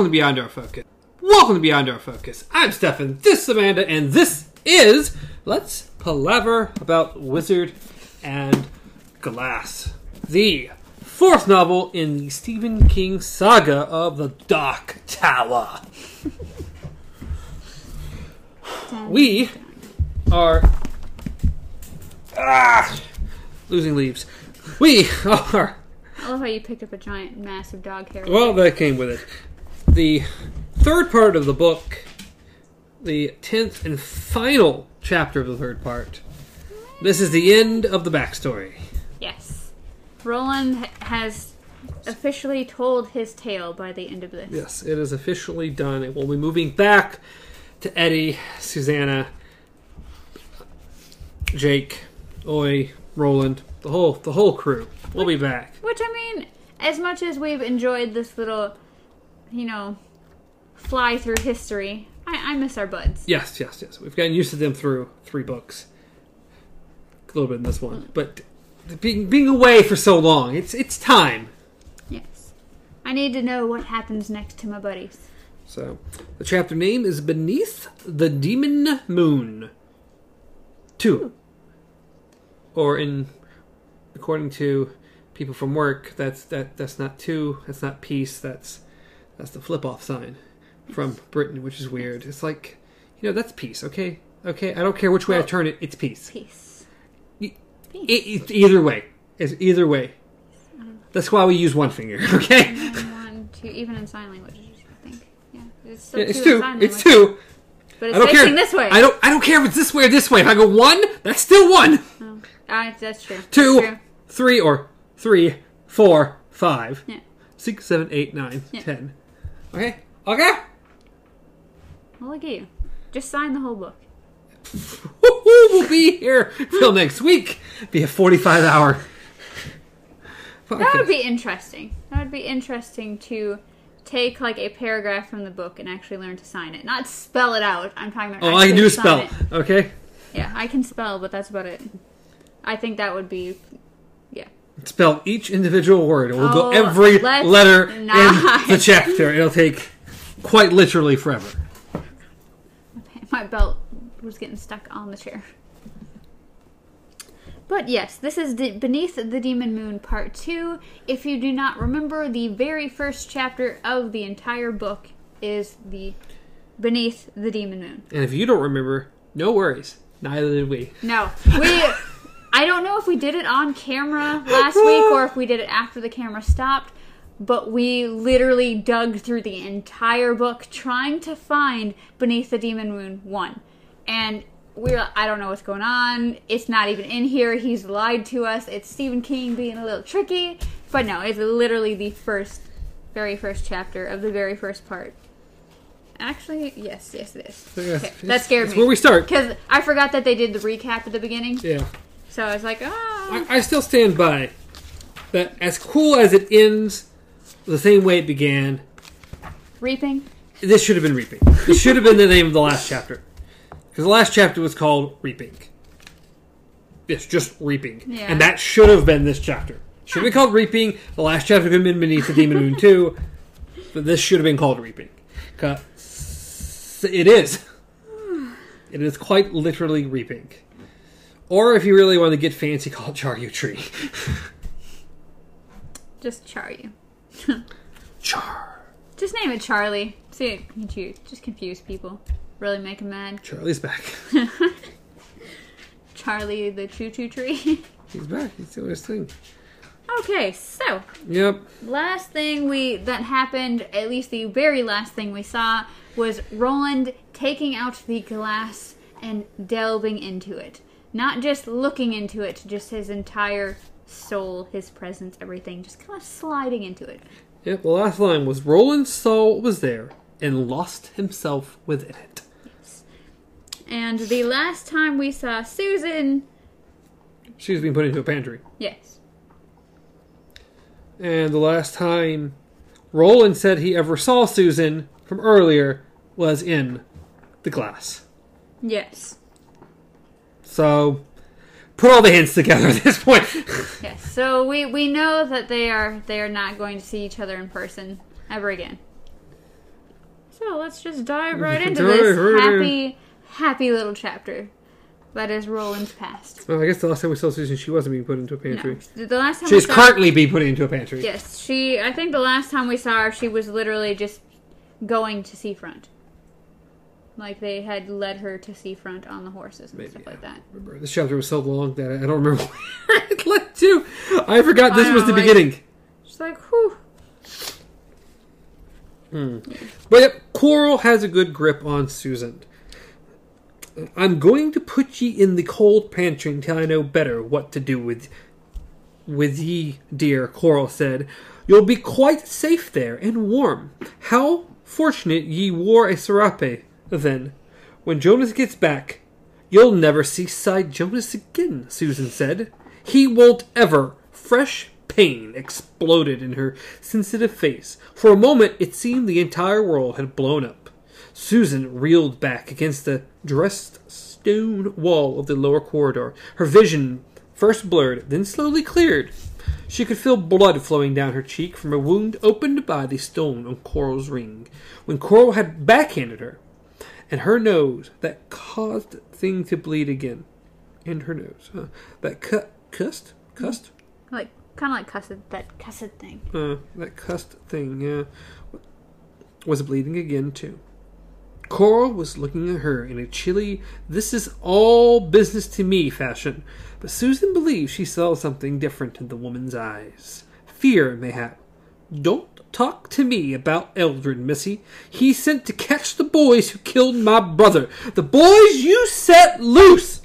Welcome to Beyond Our Focus. Welcome to Beyond Our Focus. I'm Stefan, this is Amanda, and this is Let's Palaver About Wizard and Glass, the fourth novel in the Stephen King saga of the Dark Tower. We are ah, losing leaves. We are love how you picked up a giant, massive dog hair. Well, that came with it. The third part of the book, the tenth and final chapter of the third part. This is the end of the backstory. yes. Roland has officially told his tale by the end of this. Yes, it is officially done. It will be moving back to Eddie, Susanna, Jake, Oy, Roland, the whole the whole crew. We'll be back. Which, I mean, as much as we've enjoyed this little, you know, fly through history, I, I miss our buds. Yes, yes, yes. We've gotten used to them through three books. A little bit in this one, mm. but being being away for so long, it's it's time. Yes. I need to know what happens next to my buddies. So, the chapter name is Beneath the Demon Moon. Two. Or in according to people from work, that's that that's not two, that's not peace, that's that's the flip off sign from Britain, which is weird. It's like you know, that's peace, okay? Okay, I don't care which way I turn it, it's peace. Peace. E- Peace. Either way. It's either way. That's why we use one finger, okay? One, two, even in sign language, I think. Yeah, it's still Yeah, it's two two. It's two. But it's I don't facing care. this way. I don't. I don't care if it's this way or this way. If I go one, that's still one. Oh, ah, that's true. Two, That's true. three, or three, four, five, Yeah. six, seven, eight, nine, Yeah. ten. Okay. Okay. Well, look at you. Just sign the whole book. Woo-hoo, we'll be here till next week. Be a forty-five hour. That would be interesting. That would be interesting to take like a paragraph from the book and actually learn to sign it. Not spell it out. I'm talking about. Oh, I can actually do sign spell. it. Okay. Yeah, I can spell, but that's about it. I think that would be. Yeah. Spell each individual word. It will go Oh, every letter not. in the chapter. It'll take quite literally forever. My belt was getting stuck on the chair. But yes, this is the Beneath the Demon Moon Part 2. If you do not remember, the very first chapter of the entire book is the Beneath the Demon Moon. And if you don't remember, no worries. Neither did we. No, we. I don't know if we did it on camera last week or if we did it after the camera stopped, but we literally dug through the entire book trying to find Beneath the Demon Moon 1. And we're, I don't know what's going on. It's not even in here. He's lied to us. It's Stephen King being a little tricky. But no, it's literally the first, very first chapter of the very first part. Actually, yes, yes, it is. Okay, that scared me. where we start. Because I forgot that they did the recap at the beginning. Yeah. So I was like, ah. I, I still stand by that as cool as it ends the same way it began, Reaping? this should have been Reaping. This should have been the name of the last chapter. Because the last chapter was called Reaping. It's just Reaping. Yeah. And that should have been this chapter. Should be called Reaping. The last chapter could have been Beneath the Demon Moon 2. But this should have been called Reaping. 'Cause it is. It is quite literally Reaping. Or if you really want to get fancy, call it Charyou Tree. Just char you. Char. Just name it Charlie. See it. Just confuse people. Really make them mad. Charlie's back. Charlie the choo choo tree. He's back. He's doing his thing. okay, so Yep. last thing we that happened, at least the very last thing we saw, was Roland taking out the glass and delving into it. Not just looking into it, just his entire soul, his presence, everything, just kind of sliding into it. Yep. The last line was Roland's soul was there and lost himself within it. Yes. And the last time we saw Susan, She was being put into a pantry. yes, And the last time Roland said he ever saw Susan from earlier was in the glass. yes, So put all the hints together at this point. Yes. So we we know that they are they are not going to see each other in person ever again. So let's just dive right into this happy happy little chapter that is Roland's past. well, I guess the last time we saw Susan, she wasn't being put into a pantry. No, the last time She's saw currently being put into a pantry. Yes, she. I think the last time we saw her, she was literally just going to seafront. Like they had led her to seafront on the horses and Maybe, stuff yeah. like that. Remember, this chapter was so long that I I don't remember where it led to. I forgot this I was know, the like- beginning. She's like, whew. Hmm. But yep, Coral has a good grip on Susan. I'm going to put ye in the cold pantry until I know better what to do with with ye, dear, Coral said. You'll be quite safe there and warm. How fortunate ye wore a serape, then. When Jonas gets back, you'll never see sai Jonas again, Susan said. He won't ever. Fresh pain exploded in her sensitive face. For a moment, it seemed the entire world had blown up. Susan reeled back against the dressed stone wall of the lower corridor. Her vision first blurred, then slowly cleared. She could feel blood flowing down her cheek from a wound opened by the stone on Coral's ring. When Coral had backhanded her, and her nose that caused thing to bleed again, and her nose uh, that cut, cussed, cussed, Like kind of like cussed that cussed thing. uh, that cussed thing, yeah, was bleeding again too. Coral was looking at her in a chilly, this is all business to me fashion, but Susan believed she saw something different in the woman's eyes. Fear, mayhap. Don't talk to me about Eldred, missy. He sent to catch the boys who killed my brother. The boys you set loose!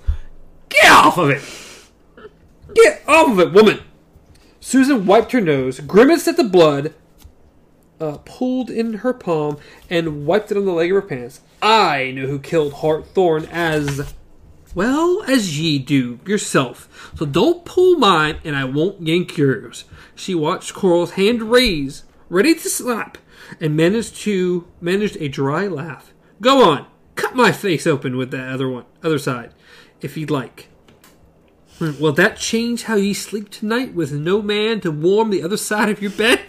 Get off of it! Get off of it, woman! Susan wiped her nose, grimaced at the blood, uh, pulled in her palm, and wiped it on the leg of her pants. I know who killed Hart Thorin as well as ye do yourself. So don't pull mine, and I won't yank yours. She watched Coral's hand raise, ready to slap, and managed to managed a dry laugh. Go on, cut my face open with that other one, other side, if you'd like. Will that change how ye sleep tonight with no man to warm the other side of your bed?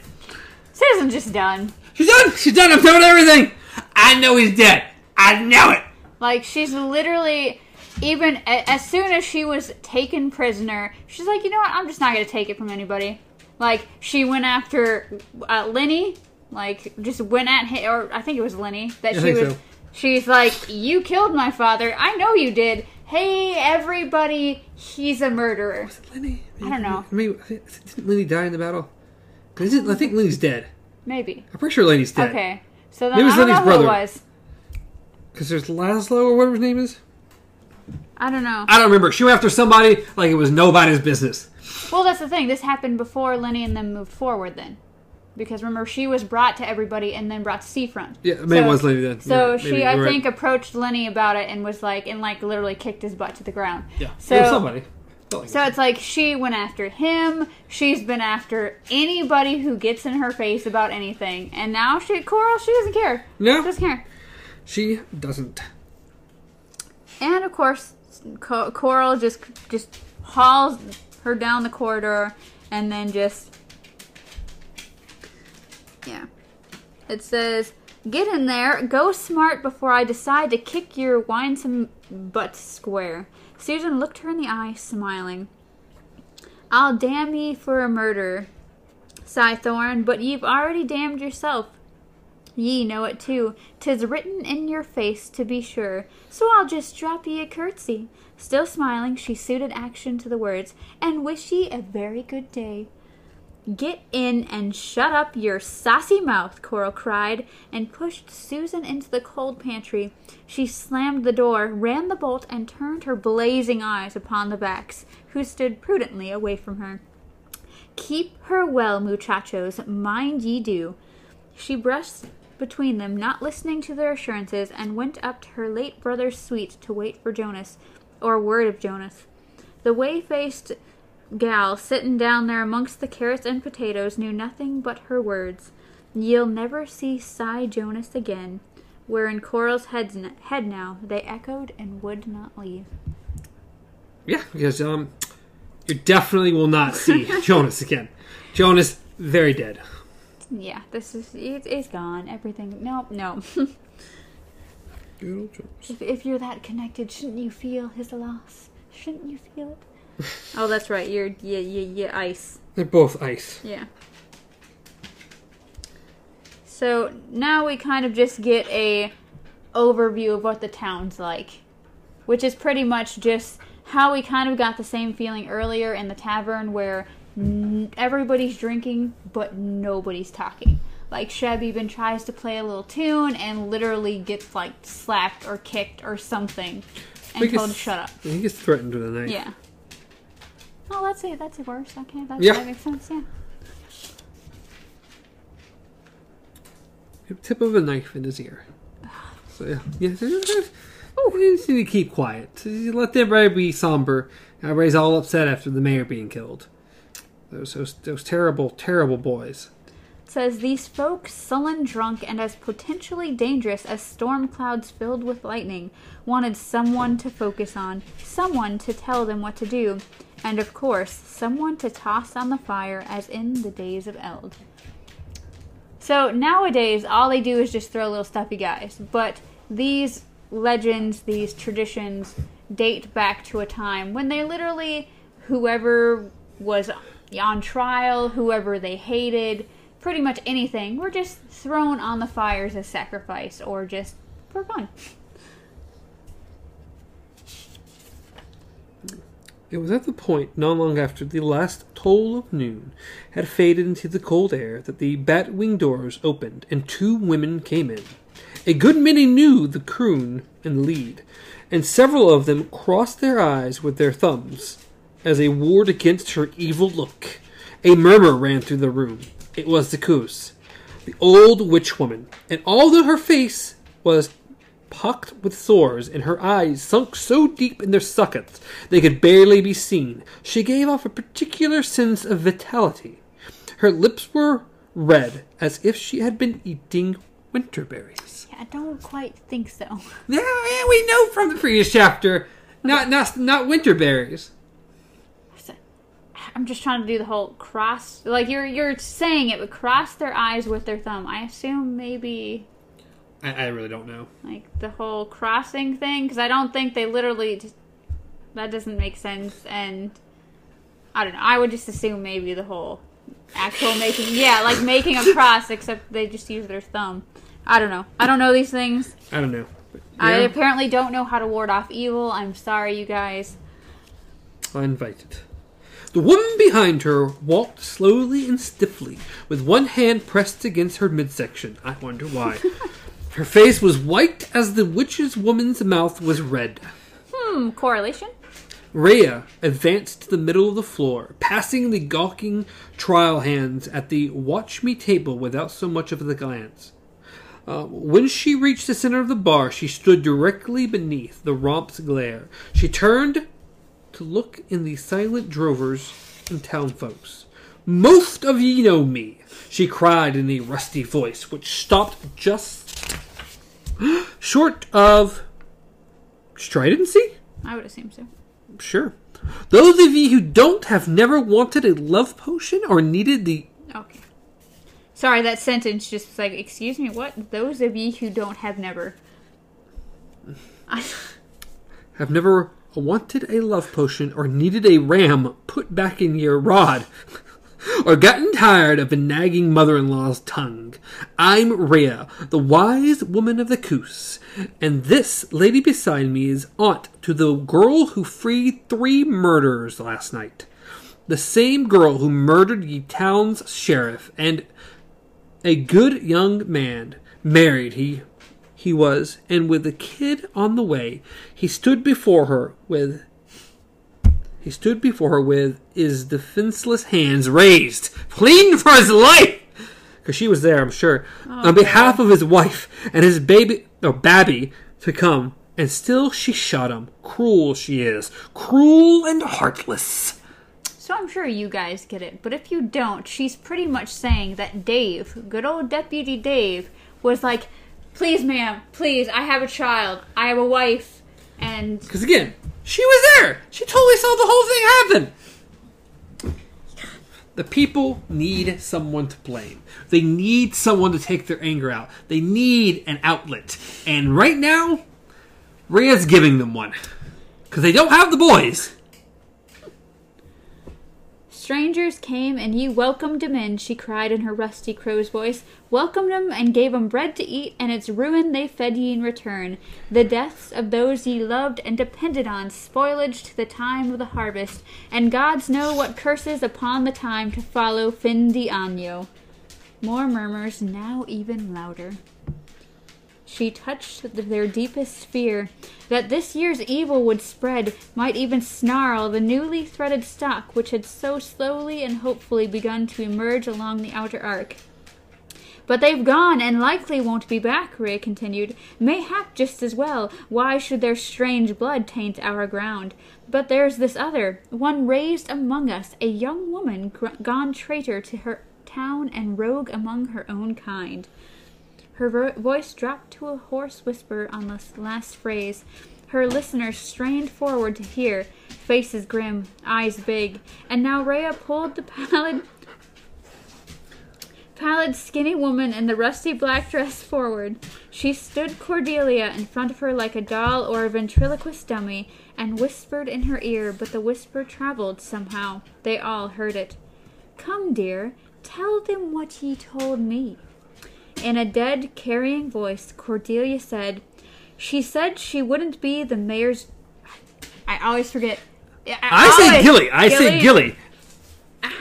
Susan's just done. She's done! She's done! I'm done with everything! I know he's dead! I know it! Like she's literally even as soon as she was taken prisoner, she's like, you know what? I'm just not gonna take it from anybody. Like she went after uh, Lenny, like just went at him, or I think it was Lenny that I she was. so. She's like, you killed my father. I know you did. Hey, everybody, he's a murderer. Lenny? I don't know. I mean, didn't Lenny die in the battle? isn't- I think Lenny's dead. Maybe. I'm pretty sure Lenny's dead. Okay. So then Maybe it was I don't know Lenny's who brother. it was. Because there's Laszlo or whatever his name is. I don't know. I don't remember. She went after somebody like it was nobody's business. Well, that's the thing. This happened before Lenny and them moved forward. Then, because remember, she was brought to everybody and then brought to Seafront. Yeah, maybe it was Lenny then. So Yeah, she, I right. think, approached Lenny about it and was like, and like literally kicked his butt to the ground. Yeah. So it somebody. Like So it's like she went after him. She's been after anybody who gets in her face about anything, and now she, Coral, she doesn't care. No. She doesn't care. She doesn't. And of course, Co- Coral just just hauls her down the corridor, and then just yeah. It says, "Get in there, go smart before I decide to kick your winsome butt square." Susan looked her in the eye, smiling. "I'll damn ye for a murder," sighed Thorn, "but ye've already damned yourself." Ye know it too. 'Tis written in your face, to be sure. So I'll just drop ye a curtsy. Still smiling, she suited action to the words, and wish ye a very good day. Get in and shut up your saucy mouth, Coral cried, and pushed Susan into the cold pantry. She slammed the door, ran the bolt, and turned her blazing eyes upon the backs, who stood prudently away from her. Keep her well, muchachos, mind ye do. She brushed between them, not listening to their assurances, and went up to her late brother's suite to wait for Jonas, or word of Jonas. The whey faced gal sitting down there amongst the carrots and potatoes knew nothing but her words. Ye'll never see sai Jonas again. Where in Coral's head, head now, they echoed and would not leave. Yeah, because um, you definitely will not see Jonas again. Jonas very dead. Yeah, this is it, it's gone. Everything. Nope, no. Jonas. if, if you're that connected, shouldn't you feel his loss? Shouldn't you feel it? oh, that's right. You're yeah yeah yeah ice. They're both ice. Yeah. So now we kind of just get a overview of what the town's like, which is pretty much just how we kind of got the same feeling earlier in the tavern where everybody's drinking but nobody's talking. Like Sheb even tries to play a little tune and literally gets like slapped or kicked or something and gets- told to shut up. He gets threatened with a knife. Yeah. Oh, that's it. That's it worse. Okay, that, Yeah. that makes sense. Yeah. Tip of a knife in his ear. So yeah, yeah. Oh, you just need to keep quiet. Let everybody be somber. Everybody's all upset after the mayor being killed. Those those, those terrible, terrible boys. says these folk, sullen, drunk, and as potentially dangerous as storm clouds filled with lightning, wanted someone to focus on, someone to tell them what to do, and of course, someone to toss on the fire as in the days of Eld. So nowadays, all they do is just throw little stuffy guys, but these legends, these traditions, date back to a time when they literally, whoever was on trial, whoever they hated, pretty much anything, were just thrown on the fires as sacrifice or just for fun. It was at the point, not long after the last toll of noon had faded into the cold air, that the bat wing doors opened and two women came in. A good many knew the croon and lead, and several of them crossed their eyes with their thumbs as a ward against her evil look. A murmur ran through the room. It was the Coos, the old witch woman, and although her face was pocked with sores and her eyes sunk so deep in their sockets they could barely be seen, she gave off a particular sense of vitality. Her lips were red, as if she had been eating winter berries. Yeah, I don't quite think so. Yeah, yeah, we know from the previous chapter, not not not winter berries. I'm just trying to do the whole cross. Like you're you're saying it would cross their eyes with their thumb. I assume maybe I, I really don't know. like the whole crossing thing because I don't think they literally. Just, that doesn't make sense, and I don't know. I would just assume maybe the whole actual making, yeah, like making a cross, except they just use their thumb. I don't know. I don't know these things. I don't know. But, I apparently don't know how to ward off evil. I'm sorry, you guys. I invited. The woman behind her walked slowly and stiffly, with one hand pressed against her midsection. I wonder why. her face was white as the witch's woman's mouth was red. Hmm, correlation. Rhea advanced to the middle of the floor, passing the gawking trial hands at the watch me table without so much of a glance. Uh, when she reached the center of the bar, she stood directly beneath the romp's glare. She turned to look in the silent drovers and town folks. Most of ye know me, she cried in a rusty voice, which stopped just short of stridency. I would assume so. Sure. Those of ye who don't have never wanted a love potion or needed the. Okay. Sorry, that sentence just was like, excuse me, what? Those of ye who don't have never. I, have never wanted a love potion or needed a ram put back in your rod or gotten tired of a nagging mother-in-law's tongue. I'm Rhea, the wise woman of the Coos, and this lady beside me is aunt to the girl who freed three murderers last night. The same girl who murdered ye town's sheriff and a good young man married he he was, and with the kid on the way, he stood before her with he stood before her with his defenseless hands raised, pleading for his life. Because she was there, I'm sure, on behalf of his wife and his baby or babby to come, and still she shot him. Cruel she is, cruel and heartless. so I'm sure you guys get it, but if you don't, she's pretty much saying that Dave, good old Deputy Dave, was like, please, ma'am, please, I have a child, I have a wife, and Because again, She was there. She totally saw the whole thing happen. The people need someone to blame. They need someone to take their anger out. They need an outlet. And right now, Rhea's giving them one. Because they don't have the boys. Strangers came and ye welcomed 'em in, she cried in her rusty crow's voice. Welcomed 'em and gave 'em bread to eat, and its ruin they fed ye in return. The deaths of those ye loved and depended on, spoilage to the time of the harvest, and gods know what curses upon the time to follow fin di agno. More murmurs, now even louder. She touched their deepest fear. That this year's evil would spread might even snarl the newly threaded stock which had so slowly and hopefully begun to emerge along the outer arc. But they've gone and likely won't be back, Ray continued. Mayhap just as well. Why should their strange blood taint our ground? But there's this other, one raised among us, a young woman gr- gone traitor to her town and rogue among her own kind. Her vo- voice dropped to a hoarse whisper on the last phrase. Her listeners strained forward to hear, faces grim, eyes big, and now Rhea pulled the pallid, pallid, skinny woman in the rusty black dress forward. She stood Cordelia in front of her like a doll or a ventriloquist dummy, and whispered in her ear, but the whisper traveled somehow. They all heard it. Come, dear, tell them what ye told me. In a dead, carrying voice, Cordelia said, She said she wouldn't be the mayor's. I always forget. I, I say Gilly. I say Gilly.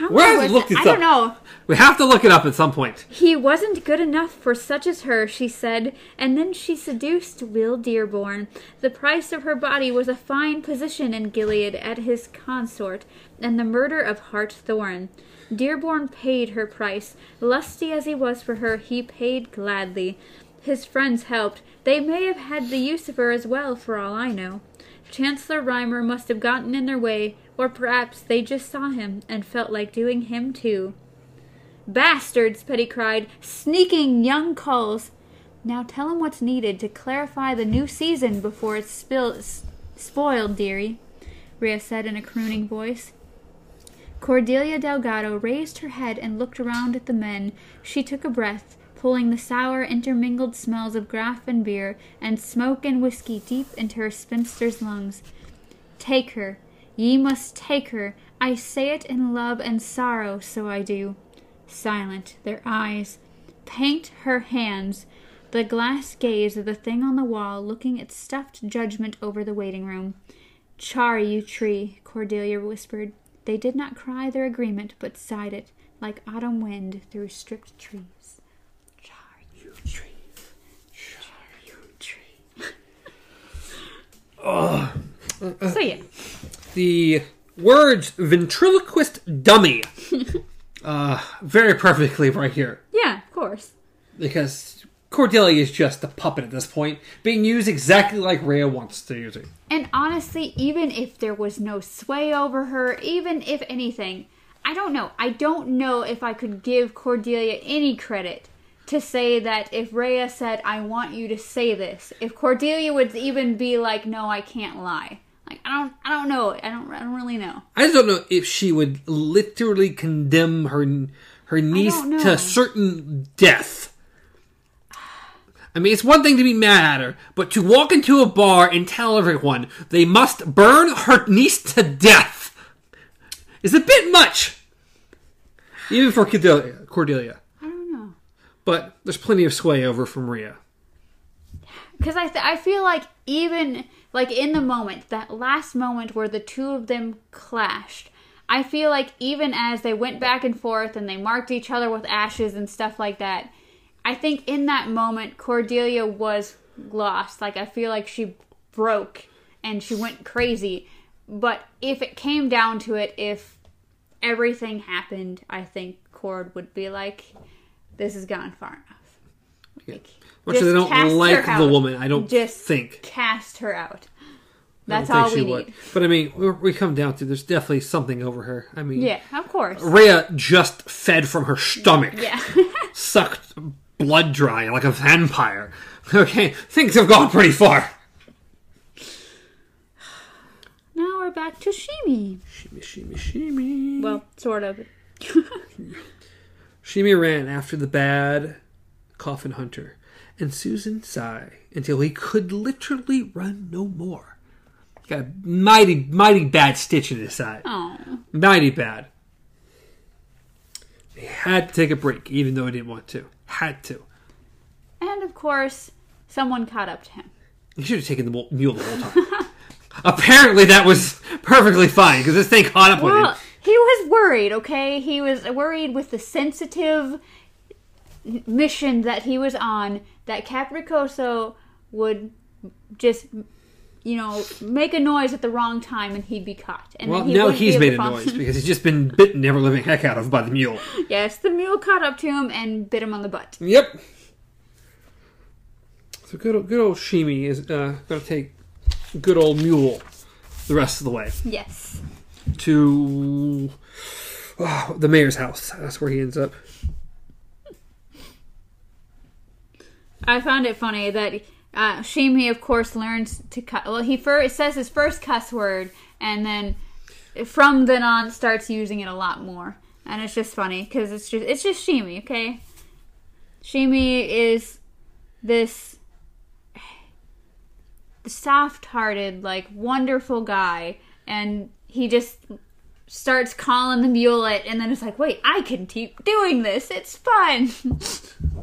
Where was is- look it? this I don't know. We have to look it up at some point. He wasn't good enough for such as her, she said, and then she seduced Will Dearborn. The price of her body was a fine position in Gilead at his consort, and the murder of Hart Thorin. Dearborn paid her price. Lusty as he was for her, he paid gladly. His friends helped. They may have had the use of her as well, for all I know. Chancellor Rimer must have gotten in their way, or perhaps they just saw him and felt like doing him too. Bastards, Pettie cried. Sneaking young culls. Now tell him what's needed to clarify the new season before it's spill- s- spoiled, dearie, Rhea said in a crooning voice. Cordelia Delgado raised her head and looked around at the men. She took a breath, pulling the sour, intermingled smells of graff and beer and smoke and whiskey deep into her spinster's lungs. Take her. Ye must take her. I say it in love and sorrow, so I do. Silent, their eyes. Paint her hands. The glass gaze of the thing on the wall, looking its stuffed judgment over the waiting room. Char, you tree, Cordelia whispered. They did not cry their agreement, but sighed it, like autumn wind through stripped trees. Char, you tree. Char, you tree. so yeah. The words ventriloquist dummy. uh, very perfectly right here. Yeah, of course. Because Cordelia is just a puppet at this point, being used exactly like Rhea wants to use it. And honestly, even if there was no sway over her, even if anything, I don't know. I don't know if I could give Cordelia any credit to say that if Rhea said, I want you to say this, if Cordelia would even be like, no, I can't lie. Like, I don't, I don't know. I don't, I don't really know. I just don't know if she would literally condemn her her niece to certain death. I mean, it's one thing to be mad at her, but to walk into a bar and tell everyone they must burn her niece to death is a bit much. Even for Cordelia. Cordelia. I don't know. But there's plenty of sway over from Rhea. because I th- I feel like even like in the moment that last moment where the two of them clashed, I feel like even as they went back and forth and they marked each other with ashes and stuff like that, I think in that moment Cordelia was lost. Like I feel like she broke and she went crazy. But if it came down to it, if everything happened, I think Cord would be like, "This has gone far enough." Like, Much as I don't like the out. woman, I don't just think. cast her out. That's all we she need. would. But I mean, we we come down to there's definitely something over her. I mean, Yeah, of course. Rhea just fed from her stomach. Yeah. Sucked blood dry like a vampire. Okay, things have gone pretty far. Now we're back to Sheemie. Sheemie, sheemie, sheemie. Well, sort of. Sheemie ran after the bad coffin hunter, and Susan sighed until he could literally run no more. Got a mighty, mighty bad stitch in his side. Oh. Mighty bad. He had to take a break, even though he didn't want to. Had to. And of course, someone caught up to him. He should have taken the mule mule the whole time. Apparently, that was perfectly fine because this thing caught up with him. he was worried, okay? He was worried with the sensitive mission that he was on that Caprichoso would just, you know, make a noise at the wrong time and he'd be caught. And Well, then he now he's made a noise because he's just been bitten the ever living heck out of by the mule. yes, the mule caught up to him and bit him on the butt. Yep. So good, old, good old Sheemie is uh, going to take good old mule the rest of the way Yes. to oh, the mayor's house. That's where he ends up. I found it funny that uh, Sheemie, of course, learns to cut. Well, he first says his first cuss word, and then from then on starts using it a lot more. And it's just funny because it's just it's just Sheemie, okay? Sheemie is this soft-hearted, like wonderful guy, and he just starts calling the mule and then it's like, wait, I can keep doing this. It's fun.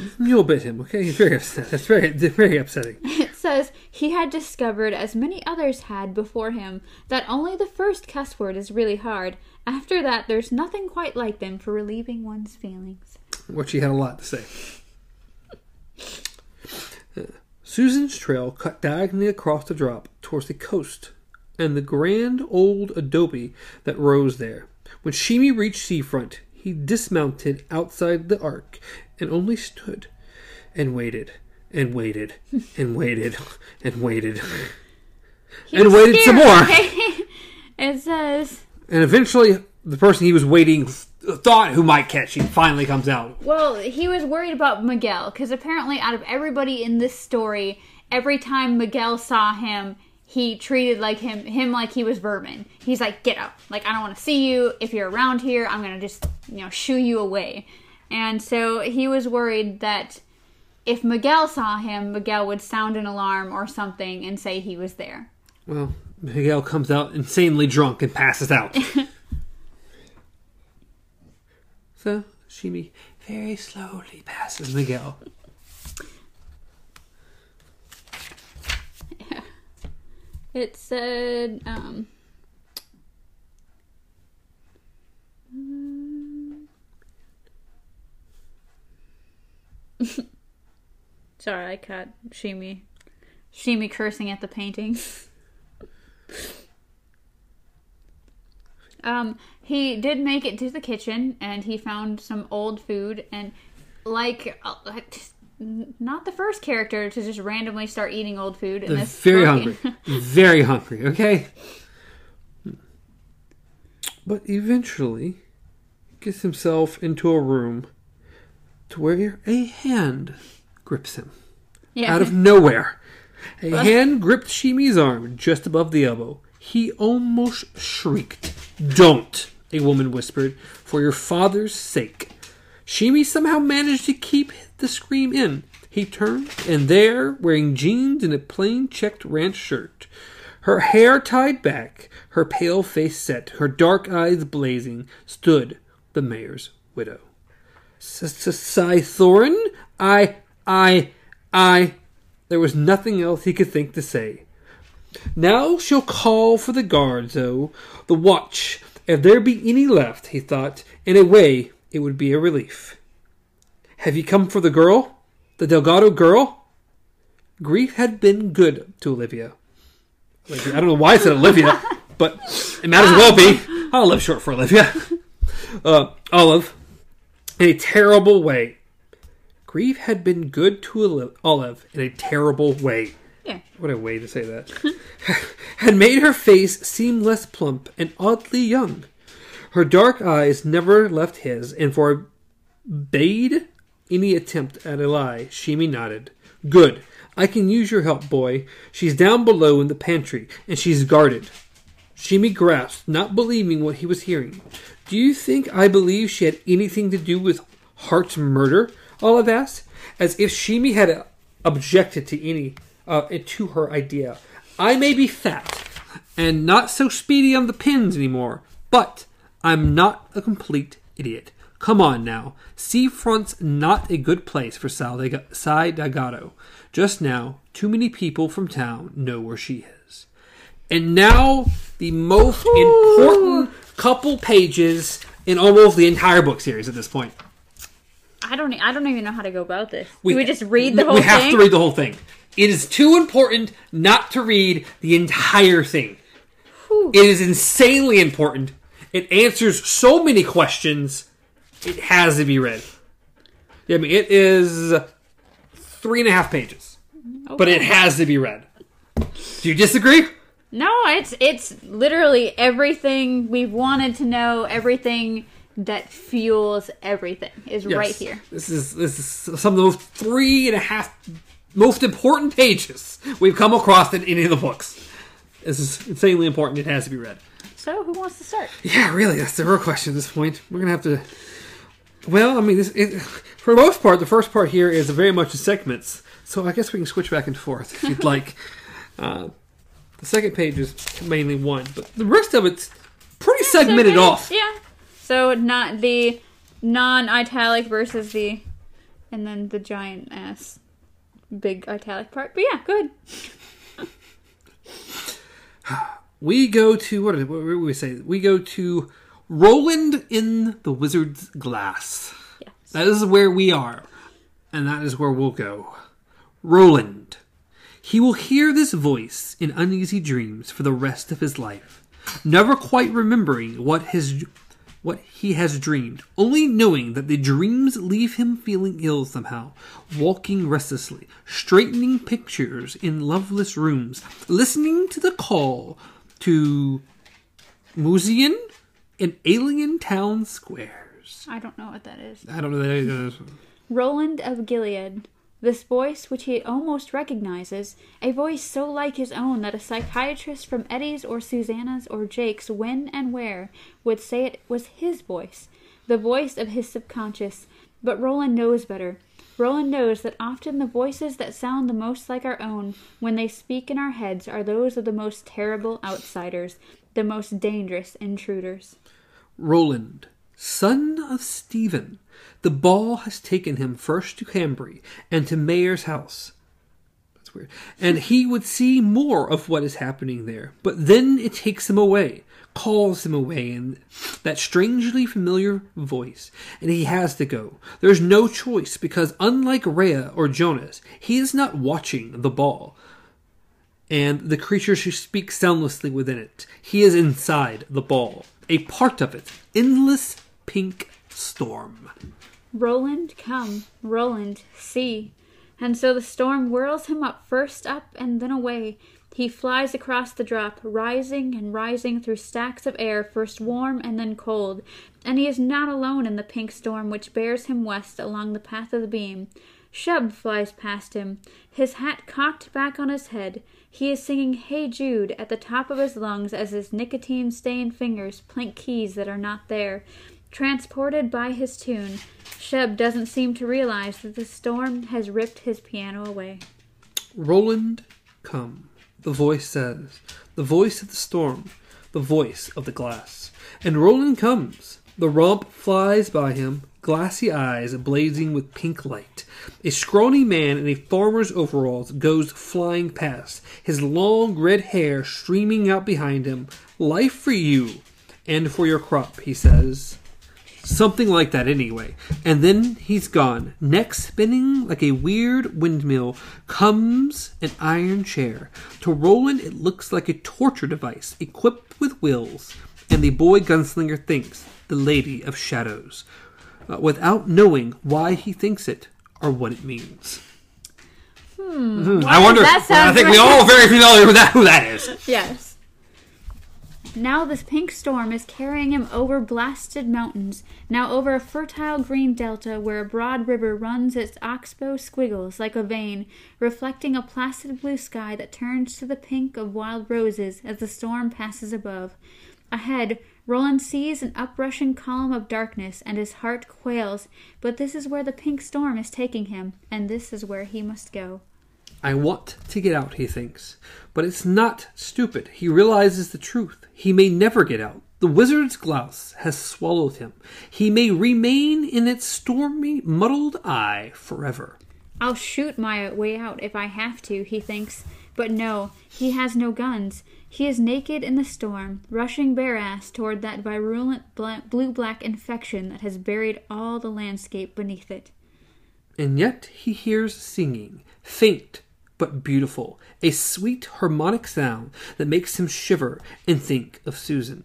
Mule bit him. Okay, he's very upset. That's very, very upsetting. It says he had discovered, as many others had before him, that only the first cuss word is really hard. After that, there's nothing quite like them for relieving one's feelings. Which he had a lot to say. Uh, Susan's trail cut diagonally across the drop towards the coast and the grand old adobe that rose there. When Sheemie reached seafront, he dismounted outside the ark and only stood and waited and waited and waited and waited He And waited some more. okay? it says, and eventually the person he was waiting thought who might catch him finally comes out. well, he was worried about Miguel because apparently, out of everybody in this story, every time Miguel saw him, he treated like him him like he was vermin. He's like, "Get out! Like I don't want to see you. If you're around here, I'm gonna just you know shoo you away." And so he was worried that if Miguel saw him, Miguel would sound an alarm or something and say he was there. Well, Miguel comes out insanely drunk and passes out. so Sheemie very slowly passes Miguel. It said, um, sorry, I caught Sheemie, Sheemie cursing at the painting. um, he did make it to the kitchen and he found some old food and like. Uh, not the first character to just randomly start eating old food in They're this very book. hungry. very hungry, okay? But eventually gets himself into a room to where a hand grips him. yeah. out of nowhere. A hand gripped Sheemie's arm just above the elbow. He almost shrieked. Don't, a woman whispered, for your father's sake. Shimi somehow managed to keep the scream in. He turned, and there, wearing jeans and a plain checked ranch shirt, her hair tied back, her pale face set, her dark eyes blazing, stood the mayor's widow. Sai Thorin? I, I, I. There was nothing else he could think to say. Now she'll call for the guards, though, the watch. If there be any left, he thought, in a way, it would be a relief. Have you come for the girl? The Delgado girl? Grief had been good to Olivia. Olivia. I don't know why I said Olivia, but it might as well be. I'll live short for Olivia. Uh, Olive, in a terrible way. Grief had been good to Olive in a terrible way. Yeah. What a way to say that. had made her face seem less plump and oddly young. Her dark eyes never left his, and forbade any attempt at a lie. Sheemie nodded. Good. I can use your help, boy. She's down below in the pantry, and she's guarded. Sheemie grasped, not believing what he was hearing. Do you think I believe she had anything to do with Hart's murder? Olive asked, as if Sheemie had objected to any uh, to her idea. I may be fat and not so speedy on the pins anymore, but I'm not a complete idiot. Come on now. Seafront's not a good place for Sai Delgado. Just now, too many people from town know where she is. And now, the most important couple pages in almost the entire book series at this point. I don't. I don't even know how to go about this. We- Do we just read the whole thing? We have thing? to read the whole thing. It is too important not to read the entire thing. It is insanely important. It answers so many questions. It has to be read. I mean, it is three and a half pages, but it has to be read. Do you disagree? No, it's it's literally everything we've wanted to know. Everything that fuels everything is Yes. right here. This is this is some of the most three and a half most important pages we've come across in any of the books. This is insanely important. It has to be read. So, who wants to start? Yeah, really, that's the real question at this point. We're gonna have to. Well, I mean, this, it, for the most part, the first part here is very much in segments, so I guess we can switch back and forth if you'd like. Uh, the second page is mainly one, but the rest of it's pretty segmented off. Yeah. So not the non-italic versus the, and then the giant ass, big italic part. But yeah, good. We go to what did what did we say? We go to Roland in the Wizard's Glass. Yes. That is where we are, and that is where we'll go. Roland. He will hear this voice in uneasy dreams for the rest of his life, never quite remembering what his what he has dreamed, only knowing that the dreams leave him feeling ill somehow, walking restlessly, straightening pictures in loveless rooms, listening to the call to muezzin in alien town squares. I don't know what that is. I don't know that. Roland of Gilead. This voice, which he almost recognizes, a voice so like his own that a psychiatrist from Eddie's or Susanna's or Jake's when and where would say it was his voice, the voice of his subconscious. But Roland knows better. Roland knows that often the voices that sound the most like our own when they speak in our heads are those of the most terrible outsiders, the most dangerous intruders. Roland, son of Stephen, the ball has taken him first to Cambry and to Mayor's house. That's weird. And he would see more of what is happening there. But then it takes him away, calls him away in that strangely familiar voice, and he has to go. There's no choice because, unlike Rhea or Jonas, he is not watching the ball and the creatures who speak soundlessly within it. He is inside the ball, a part of it, endless pink storm. Roland, come, Roland, see. And so the storm whirls him up, first up and then away. He flies across the drop, rising and rising through stacks of air, first warm and then cold. And he is not alone in the pink storm which bears him west along the path of the beam. Sheb flies past him, his hat cocked back on his head. He is singing Hey Jude at the top of his lungs as his nicotine stained fingers plink keys that are not there. Transported by his tune, Sheb doesn't seem to realize that the storm has ripped his piano away. Roland, come. The voice says, the voice of the storm, the voice of the glass. And Roland comes. The romp flies by him, glassy eyes blazing with pink light. A scrawny man in a farmer's overalls goes flying past, his long red hair streaming out behind him. Life for you and for your crop, he says. Something like that, anyway. And then he's gone. Neck spinning like a weird windmill comes an iron chair. To Roland, it looks like a torture device equipped with wheels. And the boy gunslinger thinks the Lady of Shadows, uh, without knowing why he thinks it or what it means. Hmm. I wonder. I think we right? all very familiar with that. Who that is? Yes. Now this pink storm is carrying him over blasted mountains, now over a fertile green delta where a broad river runs its oxbow squiggles like a vein, reflecting a placid blue sky that turns to the pink of wild roses as the storm passes above. Ahead, Roland sees an uprushing column of darkness, and his heart quails, but this is where the pink storm is taking him, and this is where he must go. I want to get out, he thinks. But it's not stupid. He realizes the truth. He may never get out. The wizard's glass has swallowed him. He may remain in its stormy, muddled eye forever. I'll shoot my way out if I have to, he thinks. But no, he has no guns. He is naked in the storm, rushing bare ass toward that virulent blue black infection that has buried all the landscape beneath it. And yet he hears singing, faint but beautiful, a sweet harmonic sound that makes him shiver and think of Susan.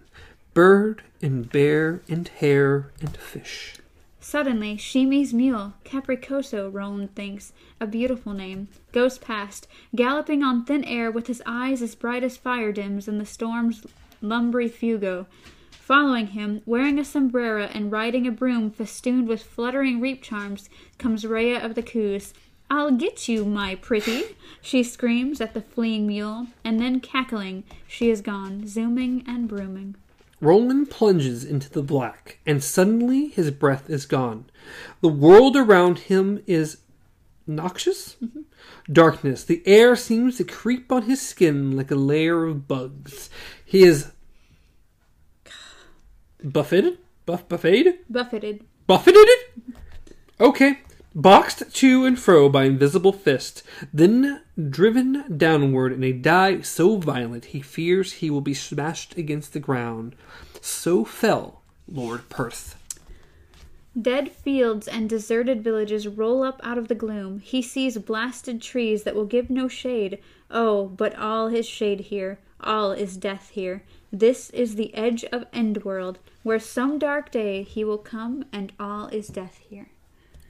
Bird and bear and hare and fish. Suddenly, Sheemie's mule, Caprichoso, Roland thinks, a beautiful name, goes past, galloping on thin air with his eyes as bright as fire dims in the storm's lumbry fugo. Following him, wearing a sombrero and riding a broom festooned with fluttering reap charms, comes Rhea of the Coos. I'll get you, my pretty, she screams at the fleeing mule, and then cackling, she is gone, zooming and brooming. Roland plunges into the black, and suddenly his breath is gone. The world around him is noxious? Mm-hmm. Darkness. The air seems to creep on his skin like a layer of bugs. He is buffeted? Buff buffeted? Buffeted. Buffeted? Okay boxed to and fro by invisible fist, then driven downward in a dive so violent he fears he will be smashed against the ground. So fell Lord Perth. Dead fields and deserted villages roll up out of the gloom. He sees blasted trees that will give no shade. Oh, but all is shade here. All is death here. This is the edge of Endworld, where some dark day he will come, and all is death here.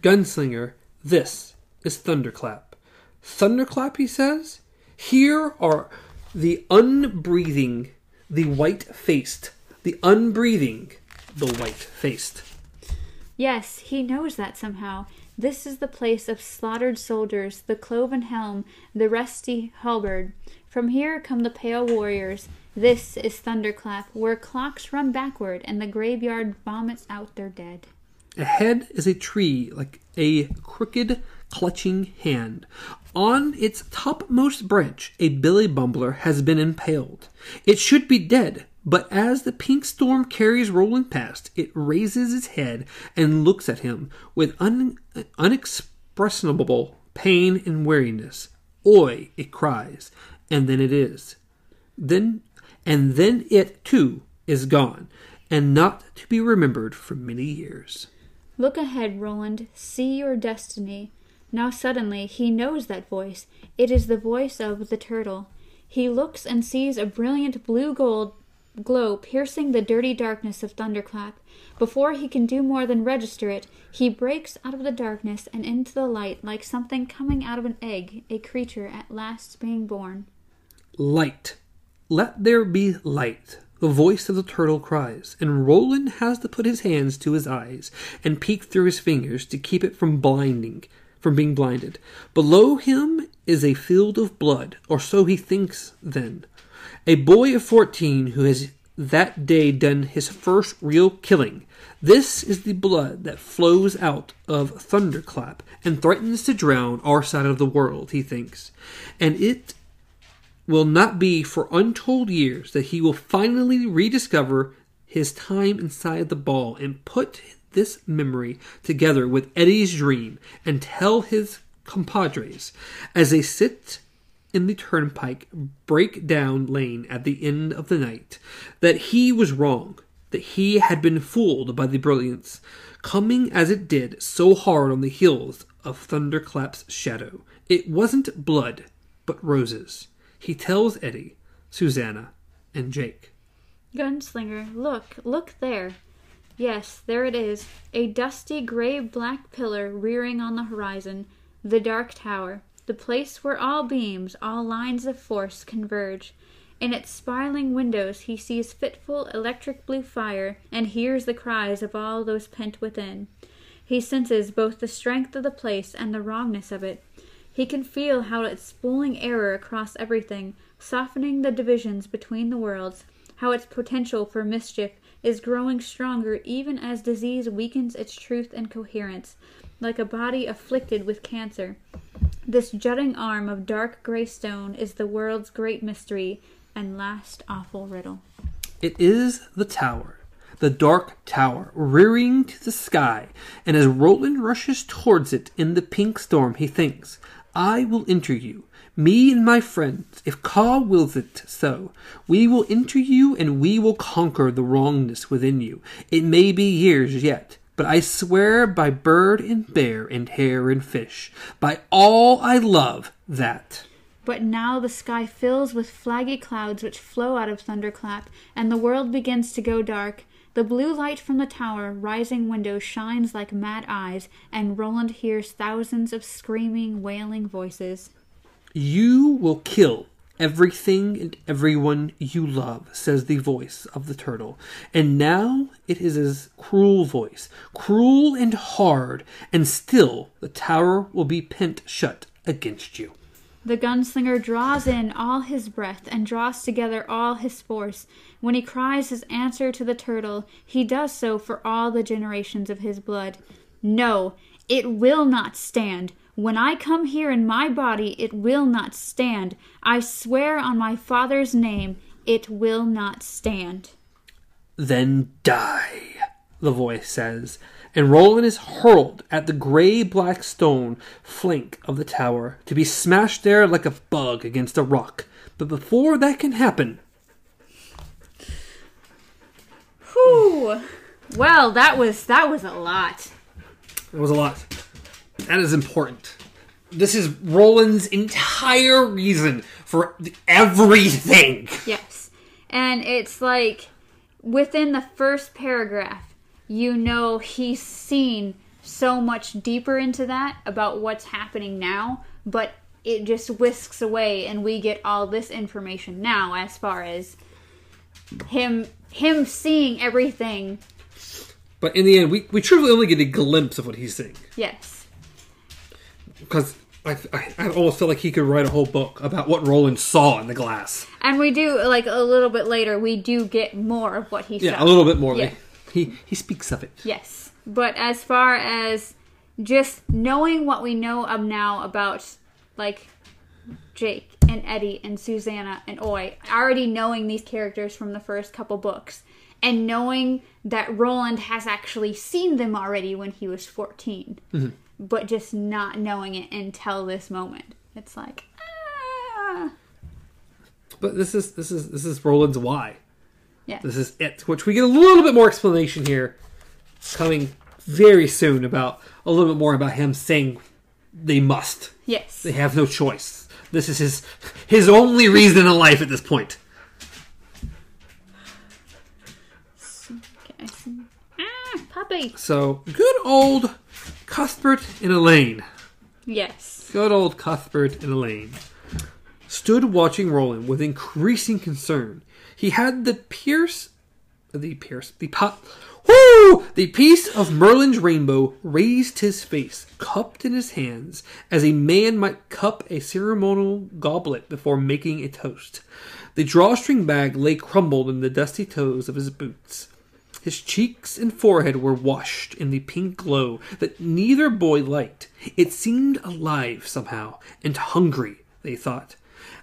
Gunslinger, this is Thunderclap. Thunderclap, he says, here are the unbreathing, the white faced, the unbreathing, the white faced. Yes, he knows that somehow. This is the place of slaughtered soldiers, the cloven helm, the rusty halberd. From here come the pale warriors. This is Thunderclap, where clocks run backward and the graveyard vomits out their dead. Ahead is a tree like a crooked, clutching hand. On its topmost branch, a billy bumbler has been impaled. It should be dead, but as the pink storm carries rolling past, it raises its head and looks at him with un- unexpressible pain and weariness. Oy! it cries, and then it is. Then, and then it too is gone, and not to be remembered for many years. Look ahead, Roland. See your destiny. Now suddenly he knows that voice. It is the voice of the turtle. He looks and sees a brilliant blue gold glow piercing the dirty darkness of Thunderclap. Before he can do more than register it, he breaks out of the darkness and into the light like something coming out of an egg, a creature at last being born. Light. Let there be light the voice of the turtle cries, and Roland has to put his hands to his eyes and peek through his fingers to keep it from blinding, from being blinded. Below him is a field of blood, or so he thinks then. A boy of fourteen who has that day done his first real killing. This is the blood that flows out of Thunderclap and threatens to drown our side of the world, he thinks. And it will not be for untold years that he will finally rediscover his time inside the ball and put this memory together with Eddie's dream and tell his compadres as they sit in the turnpike breakdown lane at the end of the night that he was wrong, that he had been fooled by the brilliance, coming as it did so hard on the heels of Thunderclap's shadow. It wasn't blood, but roses. He tells Eddie, Susanna, and Jake. Gunslinger, look, look there. Yes, there it is, a dusty gray black pillar rearing on the horizon, the dark tower, the place where all beams, all lines of force converge. In its spiraling windows he sees fitful electric blue fire and hears the cries of all those pent within. He senses both the strength of the place and the wrongness of it. He can feel how it's spooling error across everything, softening the divisions between the worlds, how its potential for mischief is growing stronger even as disease weakens its truth and coherence, like a body afflicted with cancer. This jutting arm of dark gray stone is the world's great mystery and last awful riddle. It is the tower, the dark tower, rearing to the sky, and as Roland rushes towards it in the pink storm, he thinks, I will enter you, me and my friends, if Ka wills it so. We will enter you and we will conquer the wrongness within you. It may be years yet, but I swear by bird and bear and hare and fish, by all I love, that. But now the sky fills with flaggy clouds which flow out of Thunderclap, and the world begins to go dark. The blue light from the tower rising window shines like mad eyes, and Roland hears thousands of screaming, wailing voices. You will kill everything and everyone you love, says the voice of the turtle. And now it is his cruel voice, cruel and hard, and still the tower will be pent shut against you. The gunslinger draws in all his breath and draws together all his force. When he cries his answer to the turtle, he does so for all the generations of his blood. No, it will not stand. When I come here in my body, it will not stand. I swear on my father's name, it will not stand. Then die, the voice says, and Roland is hurled at the gray black stone flank of the tower to be smashed there like a bug against a rock. But before that can happen, Whew. Well, that was that was a lot. That was a lot. That is important. This is Roland's entire reason for everything. Yes. And it's like within the first paragraph, you know he's seen so much deeper into that about what's happening now, but it just whisks away and we get all this information now as far as him him seeing everything. But in the end, we, we truly only get a glimpse of what he's seeing. Yes. Because I, I, I almost feel like he could write a whole book about what Roland saw in the glass. And we do like a little bit later we do get more of what he Yeah, saw. a little bit more. Yeah. Like, he, he speaks of it. Yes. But as far as just knowing what we know of now about like Jake and Eddie and Susanna and Oy, already knowing these characters from the first couple books and knowing that Roland has actually seen them already when he was 14, but just not knowing it until this moment. It's like, ah. But this is this is this is Roland's why. Yeah. This is it, which we get a little bit more explanation here, coming very soon about a little bit more about him saying they must. Yes. They have no choice. This is his his only reason in life at this point. Ah, puppy. So good old Cuthbert and Elaine. Yes. Good old Cuthbert and Elaine stood watching Roland with increasing concern. He had the pierce, the pierce, the pot, whoo, the piece of Merlin's rainbow raised his face, cupped in his hands, as a man might cup a ceremonial goblet before making a toast. The drawstring bag lay crumbled in the dusty toes of his boots. His cheeks and forehead were washed in the pink glow that neither boy liked. It seemed alive somehow, and hungry, they thought.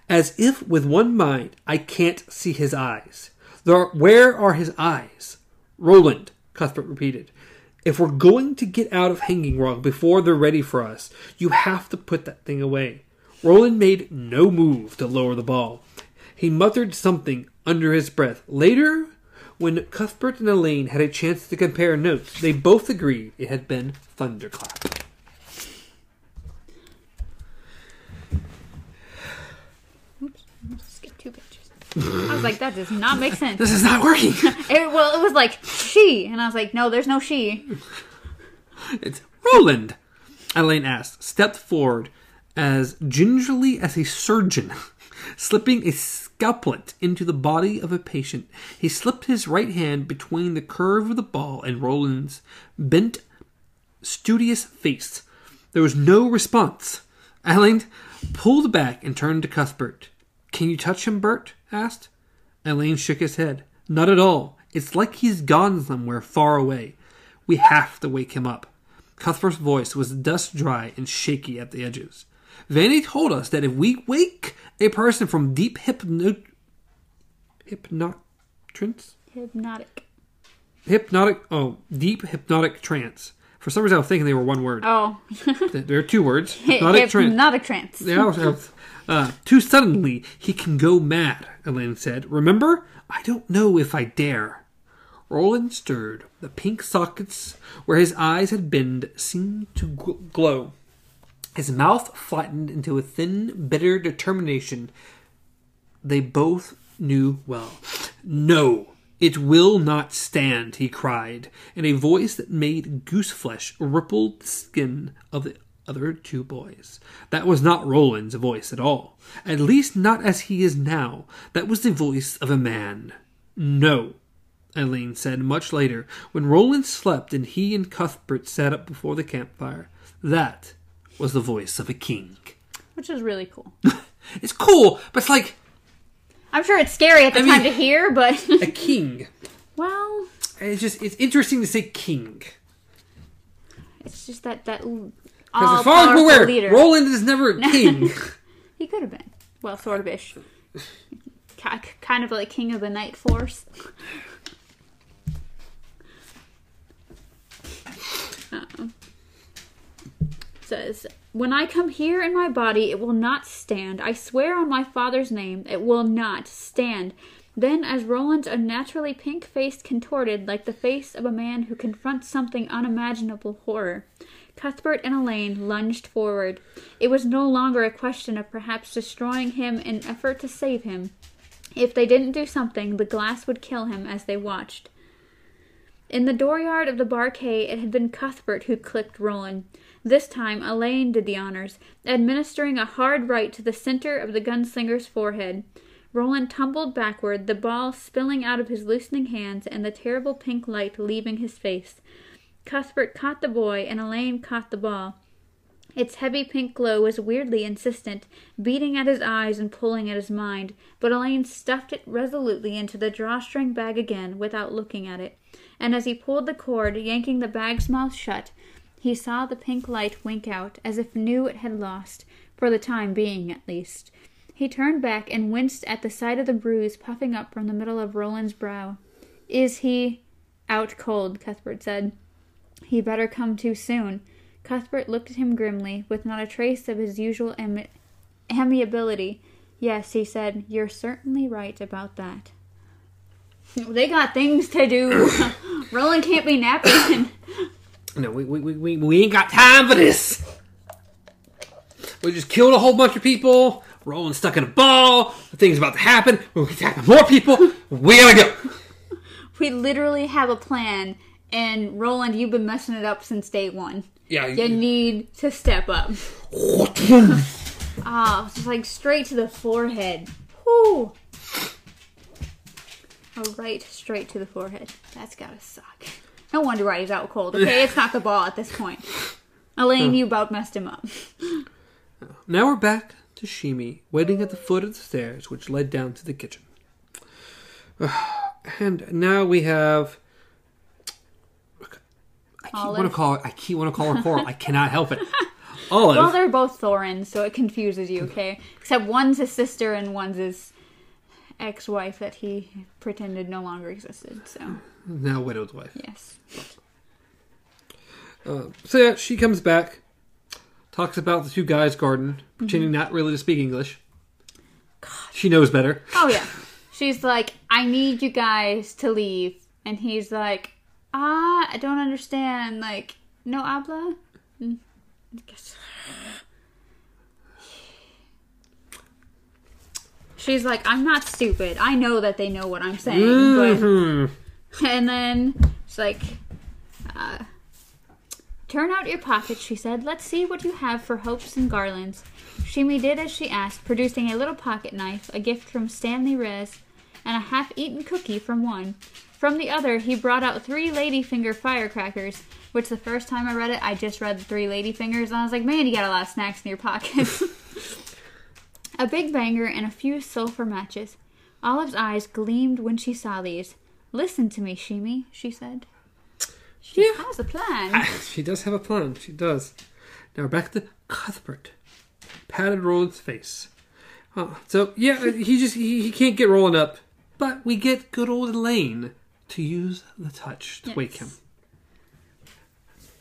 As if with one mind, I can't see his eyes. There, where are his eyes? Roland, Cuthbert repeated. If we're going to get out of Hanging Rock before they're ready for us, you have to put that thing away. Roland made no move to lower the ball. He muttered something under his breath. Later, when Cuthbert and Elaine had a chance to compare notes, they both agreed it had been Thunderclap. Oops. Let's get two pictures. I was like, that does not make sense. This is not working. It, well, it was like she, and I was like, no, there's no she. It's Roland. Elaine asked, stepped forward as gingerly as a surgeon, slipping a scalpel into the body of a patient. He slipped his right hand between the curve of the ball and Roland's bent, studious face. There was no response. Elaine pulled back and turned to Cuthbert. Can you touch him, Bert? Asked. Elaine shook his head. Not at all. It's like he's gone somewhere far away. We have to wake him up. Cuthbert's voice was dust dry and shaky at the edges. Vannay told us that if we wake a person from deep hypno- hypnotrance, Hypnotic. hypnotic, oh, deep hypnotic trance. For some reason, I was thinking they were one word. Oh, There are two words. Hypnotic trance. hypnotic trance. Yeah, I was- uh, too suddenly, he can go mad, Elaine said. Remember? I don't know if I dare. Roland stirred. The pink sockets where his eyes had been seemed to gl- glow. His mouth flattened into a thin, bitter determination they both knew well. No, it will not stand, he cried, in a voice that made gooseflesh ripple the skin of the other two boys. That was not Roland's voice at all. At least not as he is now. That was the voice of a man. No, Elaine said much later, when Roland slept and he and Cuthbert sat up before the campfire. That was the voice of a king. Which is really cool. It's cool, but it's like I'm sure it's scary at the I time mean- to hear, but a king. well, It's just it's interesting to say king. it's just that that Because all as far as we're aware, leader. Roland is never a king. he could have been. Well, sort of ish. Kind of like king of the night force. Um, says, When I come here in my body, it will not stand. I swear on my father's name, it will not stand. Then, as Roland's unnaturally pink face contorted like the face of a man who confronts something unimaginable horror, Cuthbert and Elaine lunged forward. It was no longer a question of perhaps destroying him in effort to save him. If they didn't do something, the glass would kill him as they watched. In the dooryard of the Bar K, it had been Cuthbert who clipped Roland. This time, Elaine did the honors, administering a hard right to the center of the gunslinger's forehead. Roland tumbled backward, the ball spilling out of his loosening hands and the terrible pink light leaving his face. Cuthbert caught the boy, and Elaine caught the ball. Its heavy pink glow was weirdly insistent, beating at his eyes and pulling at his mind, but Elaine stuffed it resolutely into the drawstring bag again without looking at it. And as he pulled the cord, yanking the bag's mouth shut, he saw the pink light wink out, as if knew it had lost, for the time being at least. He turned back and winced at the sight of the bruise puffing up from the middle of Roland's brow. Is he out cold? Cuthbert said. He better come too soon. Cuthbert looked at him grimly, with not a trace of his usual ami- amiability. Yes, he said, you're certainly right about that. They got things to do. Roland can't be napping. No, we, we, we, we, we ain't got time for this. We just killed a whole bunch of people. Roland's stuck in a ball. The thing's about to happen. We're attacking more people. We gotta go. we literally have a plan, and Roland, you've been messing it up since day one. Yeah. You need to step up. Ah, it's just like straight to the forehead. Whoo! Oh, right, straight to the forehead. That's gotta suck. No wonder why he's out cold. Okay, it's not the ball at this point. Elaine, you about messed him up. Now we're back to Sheemie, waiting at the foot of the stairs which led down to the kitchen. And now we have. I keep want to call it. I keep want to call her Coral. I cannot help it. Olive. Well, they're both Thorins, so it confuses you, okay? Except one's his sister and one's his ex-wife that he pretended no longer existed. So, now widowed wife. yes. Uh, so yeah, she comes back, talks about the two guys' garden, pretending Mm-hmm. not really to speak English. God. She knows better. Oh yeah. She's like, I need you guys to leave, and he's like, Ah, I don't understand. Like, no habla. Mm, I guess- She's like, I'm not stupid. I know that they know what I'm saying, Mhm. but and then she's like, uh, Turn out your pockets, she said. Let's see what you have for hopes and garlands. Sheemie did as she asked, producing a little pocket knife, a gift from Stanley Ruiz, and a half eaten cookie from one. From the other, he brought out three ladyfinger firecrackers, which the first time I read it, I just read the three ladyfingers, and I was like, man, you got a lot of snacks in your pockets. a big banger and a few sulfur matches. Olive's eyes gleamed when she saw these. Listen to me, Sheemie, she said. She Yeah. has a plan. she does have a plan. She does. Now back to Cuthbert. Patted Roland's face. Uh, so yeah, he just he, he can't get Roland up, but we get good old Elaine to use the touch to wake him.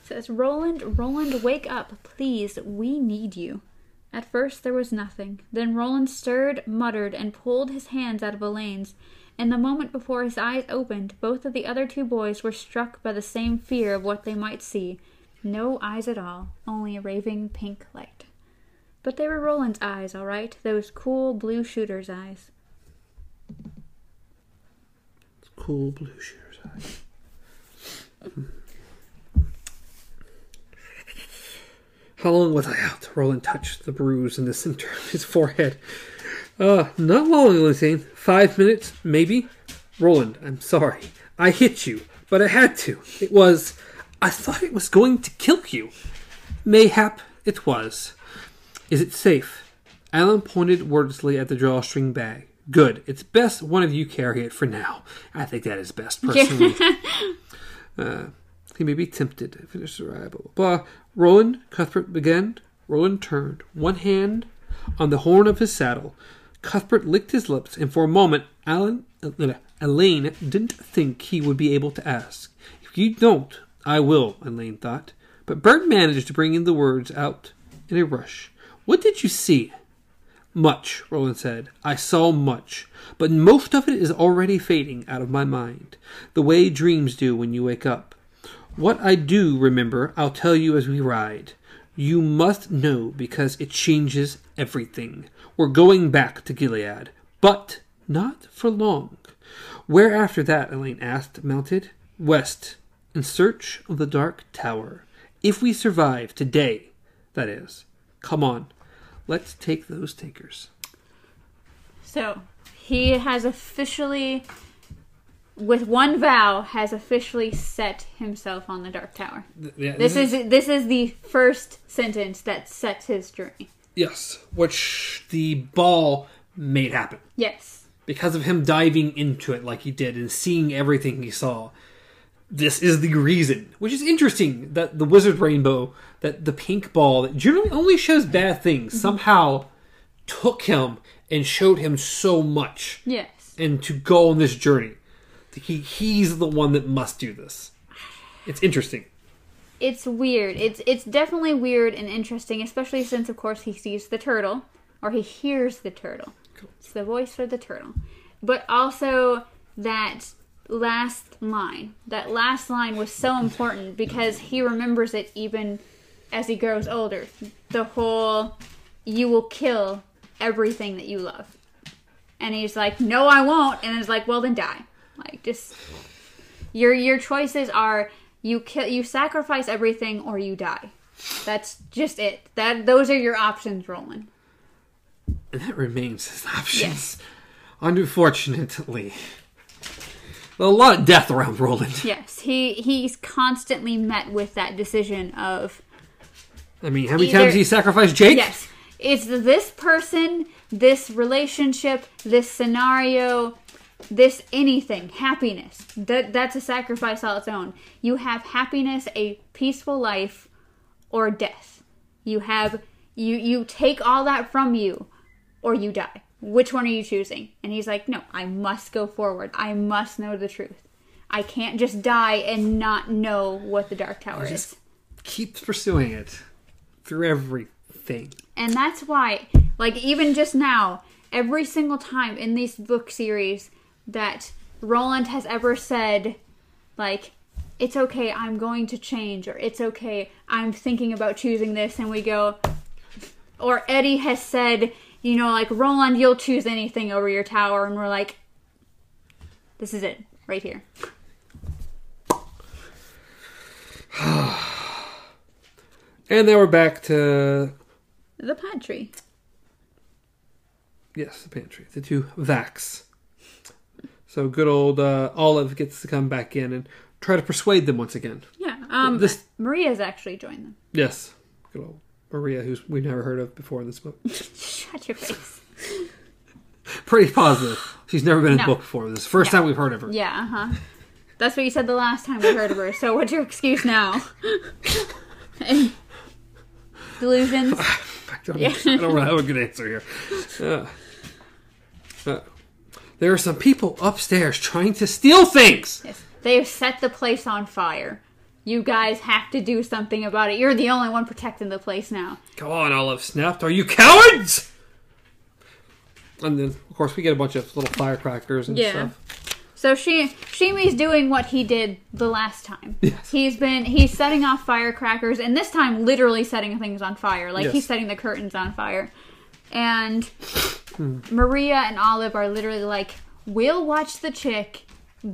Says Roland, Roland, wake up, please. We need you. At first there was nothing. Then Roland stirred, muttered, and pulled his hands out of Elaine's. In the moment before his eyes opened, both of the other two boys were struck by the same fear of what they might see. No eyes at all, only a raving pink light. But they were Roland's eyes, all right, those cool blue shooter's eyes. Cool blue shooter's eyes. Hmm. How long was I out? Roland touched the bruise in the center of his forehead. Uh, not long, Elaine. Five minutes, maybe. Roland, I'm sorry. I hit you, but I had to. It was. I thought it was going to kill you. Mayhap it was. Is it safe? Alan pointed wordlessly at the drawstring bag. Good. It's best one of you carry it for now. I think that is best, personally. uh, he may be tempted to finish the ride, blah, blah, blah. Roland, Cuthbert began. Roland turned, one hand on the horn of his saddle. Cuthbert licked his lips, and for a moment, Alan, uh, Elaine didn't think he would be able to ask. If you don't, I will, Elaine thought. But Bert managed to bring in the words out in a rush. What did you see? Much, Roland said. I saw much, but most of it is already fading out of my mind, the way dreams do when you wake up. What I do remember, I'll tell you as we ride. You must know because it changes everything. We're going back to Gilead, but not for long. Where after that? Elaine asked, mounted. West, in search of the Dark Tower. If we survive today, that is. Come on, let's take those takers. So he has officially, with one vow, has officially set himself on the Dark Tower. Yeah, This is this is the first sentence that sets his journey. yes, which the ball made happen Yes. because of him diving into it like he did and seeing everything he saw. This is the reason, which is interesting that the wizard rainbow, that the pink ball that generally only shows bad things, mm-hmm. somehow took him and showed him so much, Yes. and to go on this journey. He he's the one that must do this. It's interesting. It's weird. It's it's definitely weird and interesting, especially since of course he sees the turtle or he hears the turtle. It's the voice for the turtle. But also that last line. That last line was so important because he remembers it even as he grows older. The whole you will kill everything that you love. And he's like, "No, I won't." And it's like, "Well, then die." Like just your your choices are you kill you sacrifice everything or you die. That's just it. That those are your options, Roland. And that remains his options. Yes. Unfortunately. A lot of death around Roland. Yes, he he's constantly met with that decision of I mean, how many Either- times he sacrificed Jake? yes, it's this person, this relationship, this scenario, this anything, happiness. That that's a sacrifice all its own. You have happiness, a peaceful life, or death. You have you you take all that from you, or you die. Which one are you choosing? And he's like, no, I must go forward. I must know the truth. I can't just die and not know what the Dark Tower is. Just keep pursuing it through everything. And that's why, like, even just now, every single time in these book series that Roland has ever said, like, it's okay, I'm going to change, or it's okay, I'm thinking about choosing this, and we go, or Eddie has said, you know, like, Roland, you'll choose anything over your tower, and we're like, this is it, right here. And then we're back to The pantry. yes, the pantry. The two Vax. So good old uh, Olive gets to come back in and try to persuade them once again. Yeah. Um, This- Maria's actually joined them. Yes, good old Maria, who's we've never heard of before in this book. Shut your face. Pretty positive. She's never been in No. the book before. This is the first No. time we've heard of her. Yeah, uh huh. That's what you said the last time we heard of her. So what's your excuse now? Delusions. I don't, I don't have a good answer here. Uh, there are some people upstairs trying to steal things. Yes. They have set the place on fire. You guys have to do something about it. You're the only one protecting the place now. Go on, Olive snapped. Are you cowards? And then, of course, we get a bunch of little firecrackers and Yeah. stuff. So she Sheemie's doing what he did the last time. Yes. He's been he's setting off firecrackers and this time literally setting things on fire. Like Yes. he's setting the curtains on fire. And hmm. Maria and Olive are literally like, We'll watch the chick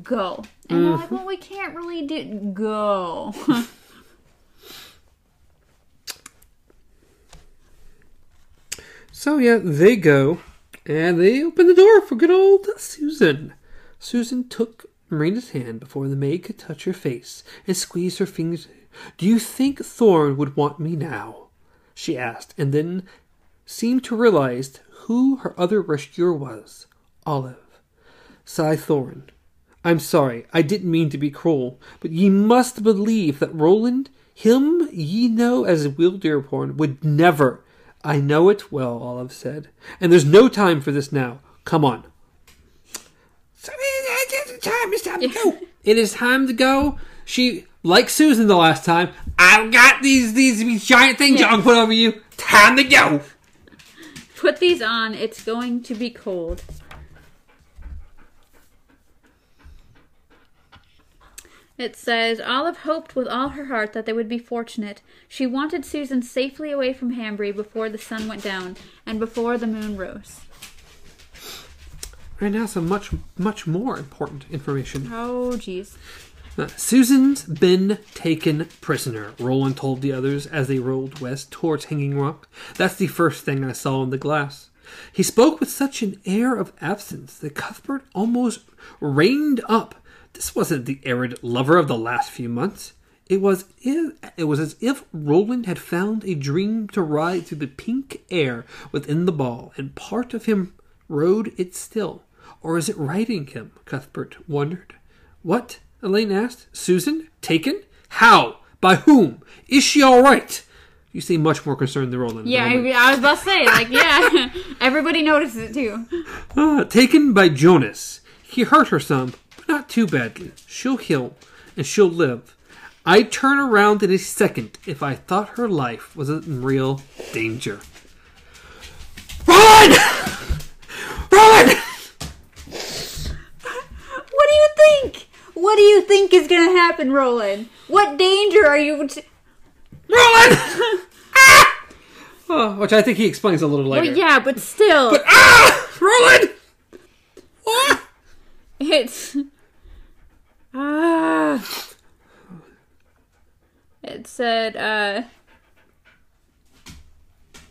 go. And they're like, mm-hmm. Well we can't really do go. So yeah, they go and they open the door for good old Susan. Susan took Marina's hand before the maid could touch her face and squeeze her fingers. Do you think Thorin would want me now? she asked, and then seemed to realize who her other rescuer was. Olive. Sai Thorin. I'm sorry, I didn't mean to be cruel, but ye must believe that Roland, him ye know as Will Dearborn, would never. I know it well, Olive said, and there's no time for this now. Come on. Time, it's time to go. It is time to go. She, like Susan the last time, I've got these these, these giant things Yeah. I can put over you. Time to go. Put these on, it's going to be cold. It says Olive hoped with all her heart that they would be fortunate. She wanted Susan safely away from Hambry before the sun went down and before the moon rose. Right now, some much much more important information. Oh, jeez. Uh, Susan's been taken prisoner, Roland told the others as they rolled west towards Hanging Rock. That's the first thing I saw in the glass. He spoke with such an air of absence that Cuthbert almost reined up. This wasn't the arid lover of the last few months. It was i- it was as if Roland had found a dream to ride through the pink air within the ball, and part of him rode it still. Or is it riding him? Cuthbert wondered. What? Elaine asked. Susan? Taken? How? By whom? Is she all right? You seem much more concerned than Roland. Yeah, I, I was about to say, like, yeah, everybody notices it too. Ah, taken by Jonas. He hurt her some, but not too badly. She'll heal, and she'll live. I'd turn around in a second if I thought her life was in real danger. Run! Run! What do you think? What do you think is gonna happen, Roland? What danger are you? T- Roland! ah! Oh, which I think he explains a little later. well, yeah, but still, But ah! Roland! Ah! it's ah. It said, uh,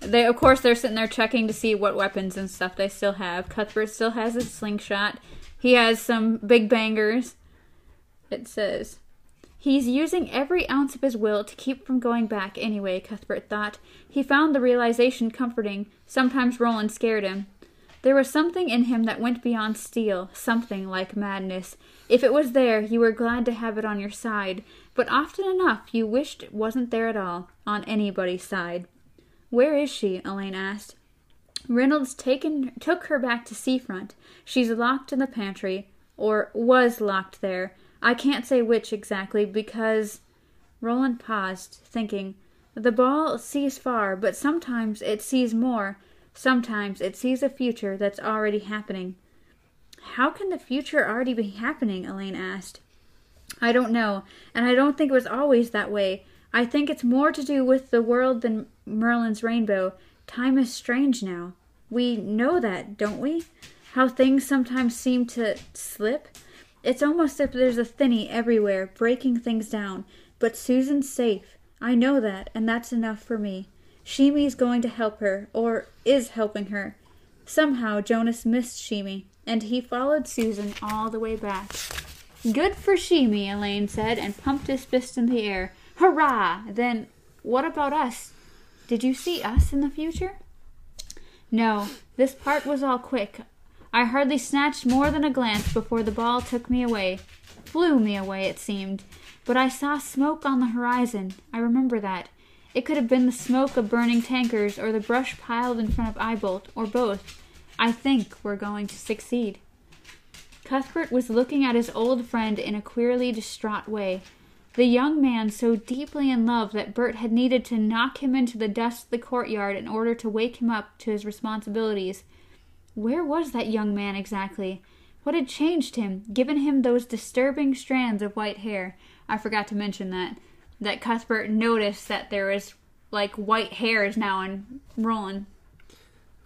they of course they're sitting there checking to see what weapons and stuff they still have. Cuthbert still has his slingshot. He has some big bangers. It says. He's using every ounce of his will to keep from going back anyway, Cuthbert thought. He found the realization comforting. Sometimes Roland scared him. There was something in him that went beyond steel, something like madness. If it was there, you were glad to have it on your side, but often enough you wished it wasn't there at all, on anybody's side. Where is she? Elaine asked. Reynolds taken took her back to Seafront. She's locked in the pantry, or was locked there. I can't say which exactly because Roland paused, thinking. The ball sees far, but sometimes it sees more. Sometimes it sees a future that's already happening. How can the future already be happening? Elaine asked. I don't know, and I don't think it was always that way. I think it's more to do with the world than Merlin's rainbow. Time is strange now. We know that, don't we? How things sometimes seem to slip. It's almost as if there's a thinny everywhere, breaking things down. But Susan's safe. I know that, and that's enough for me. Sheemie's going to help her, or is helping her. Somehow Jonas missed Sheemie, and he followed Susan all the way back. Good for Sheemie, Elaine said, and pumped his fist in the air. Hurrah! Then, what about us? Did you see us in the future? No, this part was all quick. I hardly snatched more than a glance before the ball took me away. Flew me away, it seemed. But I saw smoke on the horizon. I remember that. It could have been the smoke of burning tankers or the brush piled in front of Eyebolt, or both. I think we're going to succeed. Cuthbert was looking at his old friend in a queerly distraught way. The young man so deeply in love that Bert had needed to knock him into the dust of the courtyard in order to wake him up to his responsibilities. Where was that young man exactly? What had changed him, given him those disturbing strands of white hair? I forgot to mention that. That Cuthbert noticed that there was like white hairs now on Roland.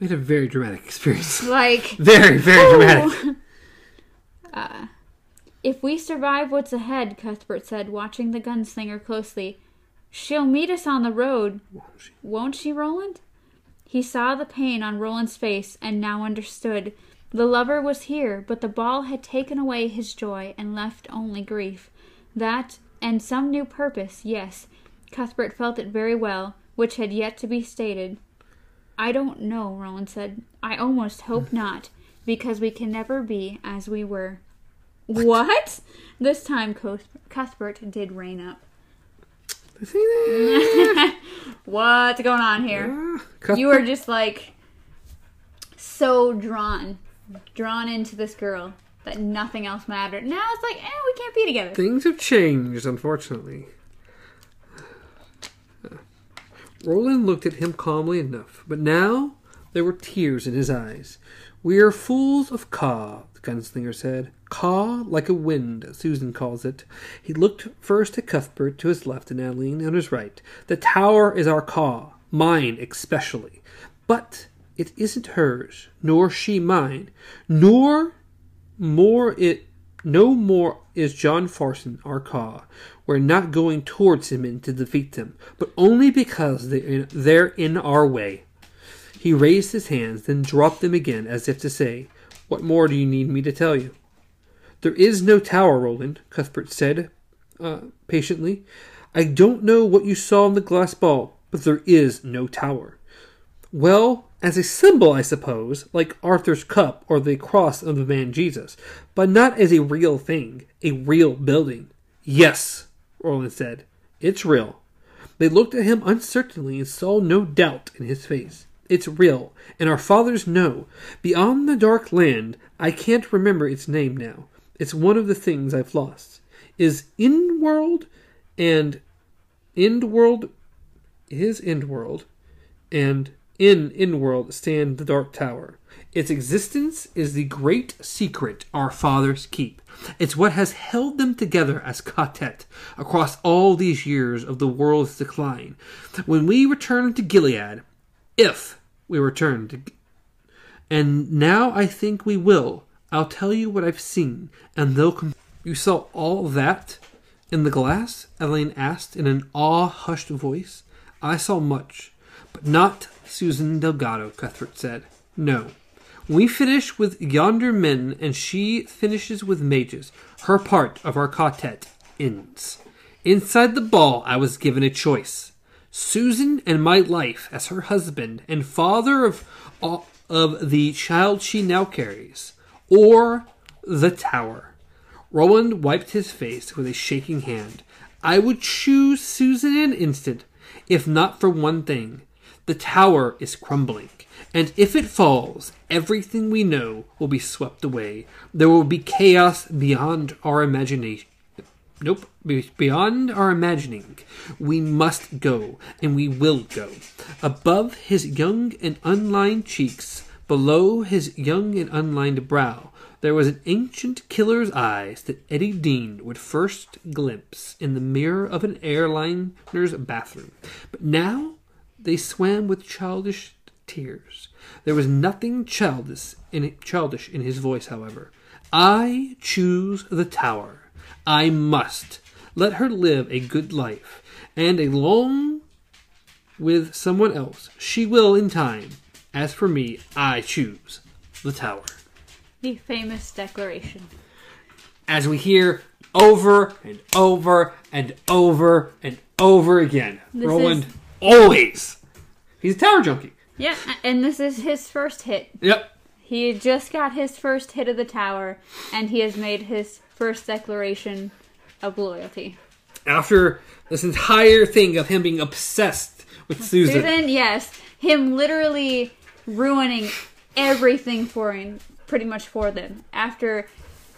We had a very dramatic experience. Like Very, very dramatic. Uh, if we survive what's ahead, Cuthbert said, watching the gunslinger closely, she'll meet us on the road. Won't she, Roland? He saw the pain on Roland's face and now understood. The lover was here, but the ball had taken away his joy and left only grief. That, and some new purpose, yes. Cuthbert felt it very well, which had yet to be stated. I don't know, Roland said. I almost hope not, because we can never be as we were. What? This time Cuthbert did rein up. What's going on here? Ah, Cuthbert- You were just like so drawn, drawn into this girl that nothing else mattered. Now it's like, eh, we can't be together. Things have changed, unfortunately. Roland looked at him calmly enough, but now there were tears in his eyes. We are fools of the gunslinger said. Ka, like a wind, Susan calls it. He looked first at Cuthbert to his left and Alain on his right. The tower is our Ka, mine especially. But it isn't hers, nor she mine, nor more it no more is John Farson our Ka. We're not going towards him and to defeat them, but only because they're in, they're in our way. He raised his hands, then dropped them again, as if to say, What more do you need me to tell you? There is no tower, Roland, Cuthbert said uh, patiently. I don't know what you saw in the glass ball, but there is no tower. Well, as a symbol, I suppose, like Arthur's cup or the cross of the man Jesus, but not as a real thing, a real building. Yes, Roland said, it's real. They looked at him uncertainly and saw no doubt in his face. It's real, and our fathers know. Beyond the dark land, I can't remember its name now. It's one of the things I've lost. Is in world and end world is end world and in in world stand the dark tower. Its existence is the great secret our fathers keep. It's what has held them together as ka-tet across all these years of the world's decline. When we return to Gilead, if we returned. and now I think we will. I'll tell you what I've seen, and they'll You saw all that in the glass? Elaine asked in an awe-hushed voice. I saw much, but not Susan Delgado, Cuthbert said. No. We finish with yonder men, and she finishes with Mejis. Her part of our quartet ends. Inside the ball, I was given a choice. Susan and my life as her husband and father of of the child she now carries, or the tower. Roland wiped his face with a shaking hand. I would choose Susan in an instant, if not for one thing. The tower is crumbling, and if it falls, everything we know will be swept away. There will be chaos beyond our imagination. Nope, be- beyond our imagining. We must go, and we will go. Above his young and unlined cheeks, below his young and unlined brow, there was an ancient killer's eyes that Eddie Dean would first glimpse in the mirror of an airliner's bathroom. But now they swam with childish tears. There was nothing childish in, childish in his voice, however. I choose the tower. I must. Let her live a good life, and along with someone else, she will in time. As for me, I choose the tower. The famous declaration. As we hear over and over and over and over again, This Roland is- always. He's a tower junkie. Yeah, and this is his first hit. Yep. He just got his first hit of the tower, and he has made his first declaration of loyalty. After this entire thing of him being obsessed with Susan. Susan, yes, him literally ruining everything for him, pretty much for them. After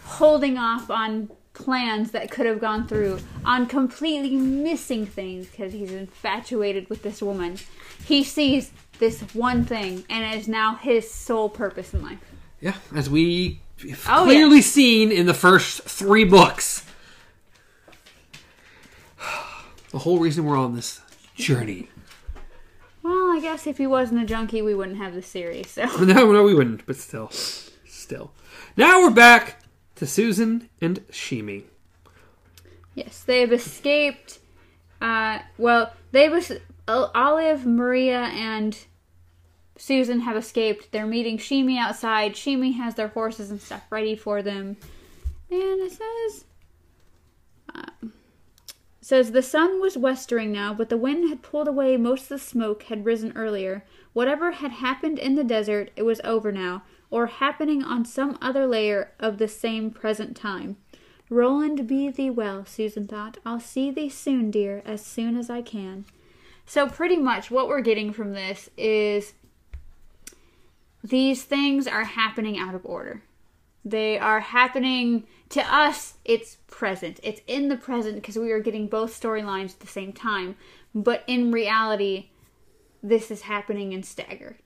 holding off on plans that could have gone through, on completely missing things because he's infatuated with this woman, he sees this one thing, and it is now his sole purpose in life. Yeah, as we Oh, clearly yeah. seen in the first three books. The whole reason we're on this journey. Well, I guess if he wasn't a junkie, we wouldn't have the series. So No, no, we wouldn't, but still. Still. Now we're back to Susan and Sheemie. yes, they have escaped. Uh, well, they was Olive, Maria, and Susan have escaped. They're meeting Sheemie outside. Sheemie has their horses and stuff ready for them, and it says. Uh, says the sun was westering now, but the wind had pulled away most of the smoke had risen earlier. Whatever had happened in the desert, it was over now, or happening on some other layer of the same present time. Roland, be thee well, Susan thought. I'll see thee soon, dear, as soon as I can. So, pretty much what we're getting from this is these things are happening out of order. They are happening to us, it's present. It's in the present because we are getting both storylines at the same time. But in reality, this is happening in stagger.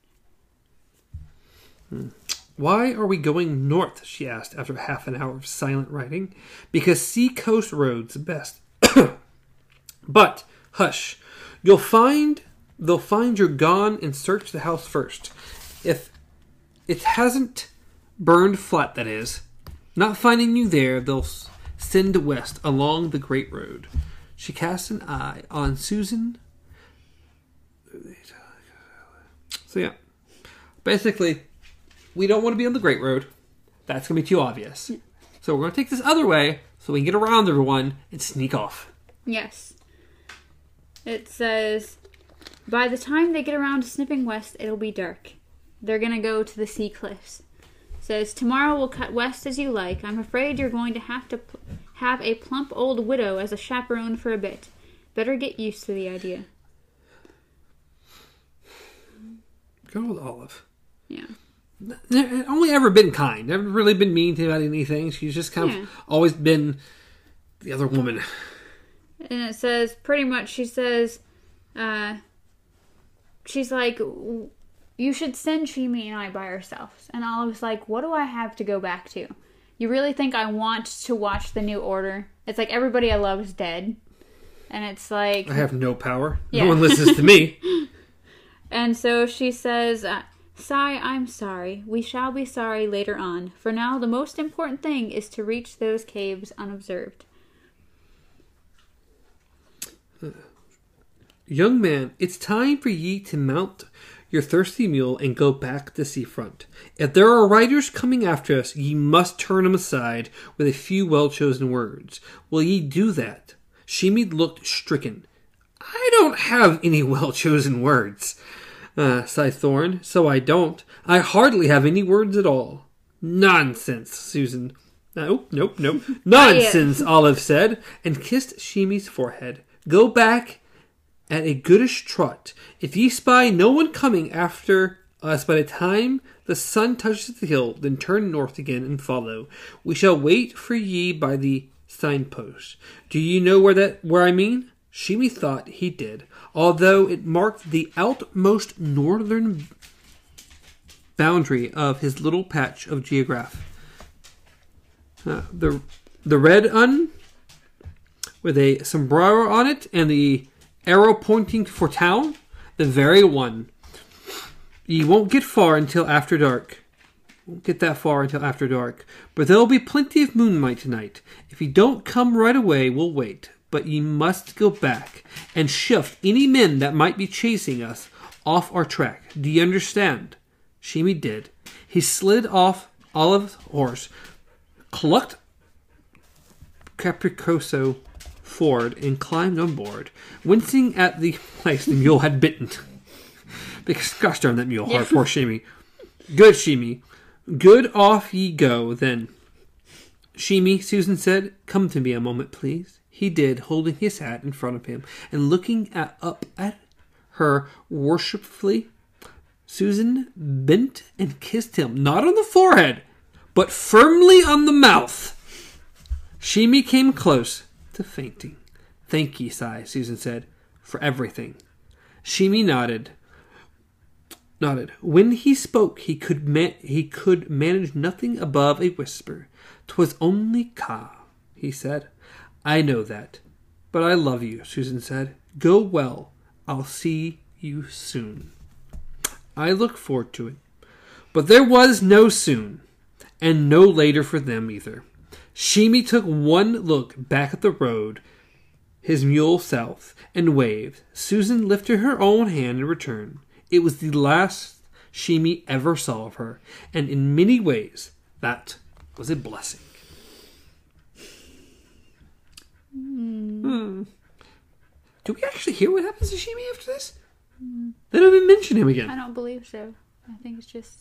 Hmm. Why are we going north? she asked after half an hour of silent writing. Because sea coast roads best. but, hush, you'll find they'll find you're gone and search the house first. If it hasn't burned flat, that is. Not finding you there, they'll send west along the great road. She cast an eye on Susan. So yeah, basically, we don't want to be on the Great Road. That's gonna be too obvious. So we're gonna take this other way so we can get around everyone and sneak off. Yes. It says, by the time they get around to snipping west, it'll be dark. They're gonna go to the sea cliffs. says, tomorrow we'll cut west as you like. I'm afraid you're going to have to pl- have a plump old widow as a chaperone for a bit. Better get used to the idea. Go with Olive. Yeah. N- Only ever been kind. Never really been mean to about anything. She's just kind Yeah. of always been the other woman. and it says pretty much she says uh she's like "W- you should send Sheemie and I by ourselves and I was like what do I have to go back to you really think I want to watch the new order it's like everybody I love is dead and it's like I have no power. Yeah. No one listens to me. and so she says uh, Sai, I'm sorry. We shall be sorry later on. For now, the most important thing is to reach those caves unobserved. Young man, it's time for ye to mount your thirsty mule and go back to seafront. If there are riders coming after us, ye must turn 'em aside with a few well chosen words. Will ye do that? Sheemie looked stricken. I don't have any well chosen words, uh, sai Thorin. So I don't. I hardly have any words at all. Nonsense, Susan. Nope, nope, nope. Nonsense, Olive said, and kissed Sheemie's forehead. Go back at a goodish trot. If ye spy no one coming after us by the time the sun touches the hill, then turn north again and follow. We shall wait for ye by the signpost. Do ye know where that where I mean? Sheemie thought he did, although it marked the outmost northern boundary of his little patch of geograph. Uh, the the red un with a sombrero on it and the arrow pointing for town, the very one. Ye won't get far until after dark. Won't get that far until after dark. But there'll be plenty of moonlight tonight. If you don't come right away, we'll wait. but ye must go back and shift any men that might be chasing us off our track. Do you understand? Sheemie did. He slid off Olive's horse, clucked Caprichoso forward, and climbed on board, wincing at the place the mule had bitten. because, gosh darn that mule hard, poor Sheemie. Good, Sheemie. Good, off ye go, then. Sheemie, Susan said, come to me a moment, please. He did, holding his hat in front of him and looking at, up at her worshipfully. Susan bent and kissed him, not on the forehead, but firmly on the mouth. Sheemie came close to fainting. Thank ye, Sai, Susan said, for everything. Sheemie nodded. Nodded. When he spoke, he could ma- he could manage nothing above a whisper. 'Twas only Ka, he said. I know that, but I love you, Susan said. Go well. I'll see you soon. I look forward to it. But there was no soon, and no later for them either. Sheemie took one look back at the road, his mule south, and waved. Susan lifted her own hand in return. It was the last Sheemie ever saw of her, and in many ways that was a blessing. Hmm. Do we actually hear what happens to Sheemie after this? They don't even mention him again. I don't believe so. I think it's just.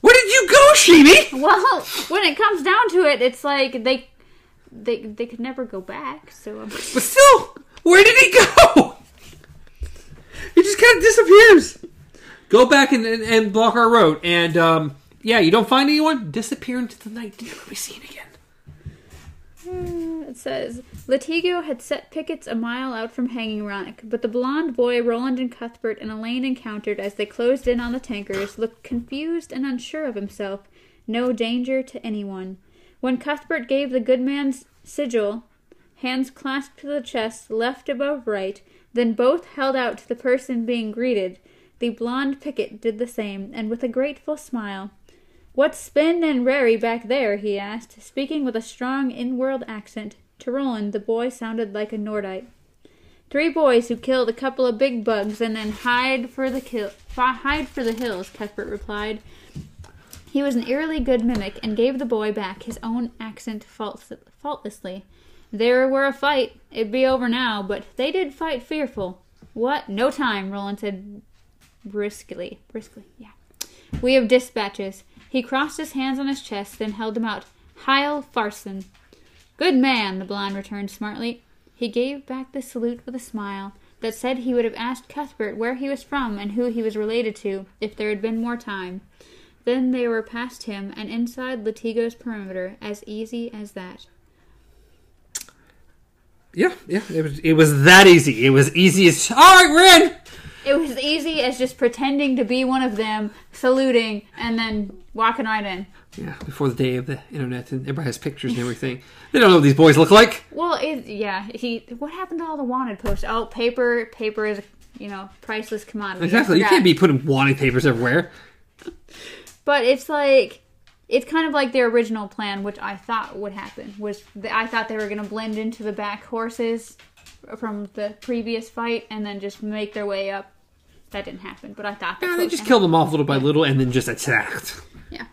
Where did you Sheemie? Well, when it comes down to it, it's like they they they could never go back. So I'm But still, where did he go? He just kind of disappears. Go back and, and, and block our road, and um, yeah, you don't find anyone. Disappear into the night, never be seen again. It says Latigo had set pickets a mile out from Hanging Rock, but the blond boy Roland and Cuthbert and Alain encountered as they closed in on the tankers looked confused and unsure of himself. No danger to anyone. When Cuthbert gave the good man's sigil, hands clasped to the chest, left above right, then both held out to the person being greeted. The blond picket did the same, and with a grateful smile. What's Spin and Rary back there? he asked, speaking with a strong in-world accent. To Roland, the boy sounded like a Nordite. Three boys who killed a couple of big bugs and then hide for the kill, hide for the hills. Cuthbert replied. He was an eerily good mimic and gave the boy back his own accent faultlessly. There were a fight. It'd be over now, but they did fight fearful. What? No time, Roland said briskly. Briskly, yeah. We have dispatches. He crossed his hands on his chest, then held them out. Hile Farson. Good man, the blonde returned smartly. He gave back the salute with a smile that said he would have asked Cuthbert where he was from and who he was related to if there had been more time. Then they were past him and inside Latigo's perimeter, as easy as that. Yeah, yeah, it was it was that easy. It was easy as all right, we're in. It was easy as just pretending to be one of them, saluting, and then walking right in. Yeah, before the day of the internet and everybody has pictures and everything. They don't know what these boys look like. Well, it, yeah, he. What happened to all the wanted posts? Oh, paper, paper is, you know, priceless commodity. Exactly. You can't be putting wanted papers everywhere. But it's like, it's kind of like their original plan, which I thought would happen. Was th- I thought they were going to blend into the back horses from the previous fight and then just make their way up. That didn't happen, but I thought Yeah, they just gonna killed them off little by little and then just attacked. Yeah.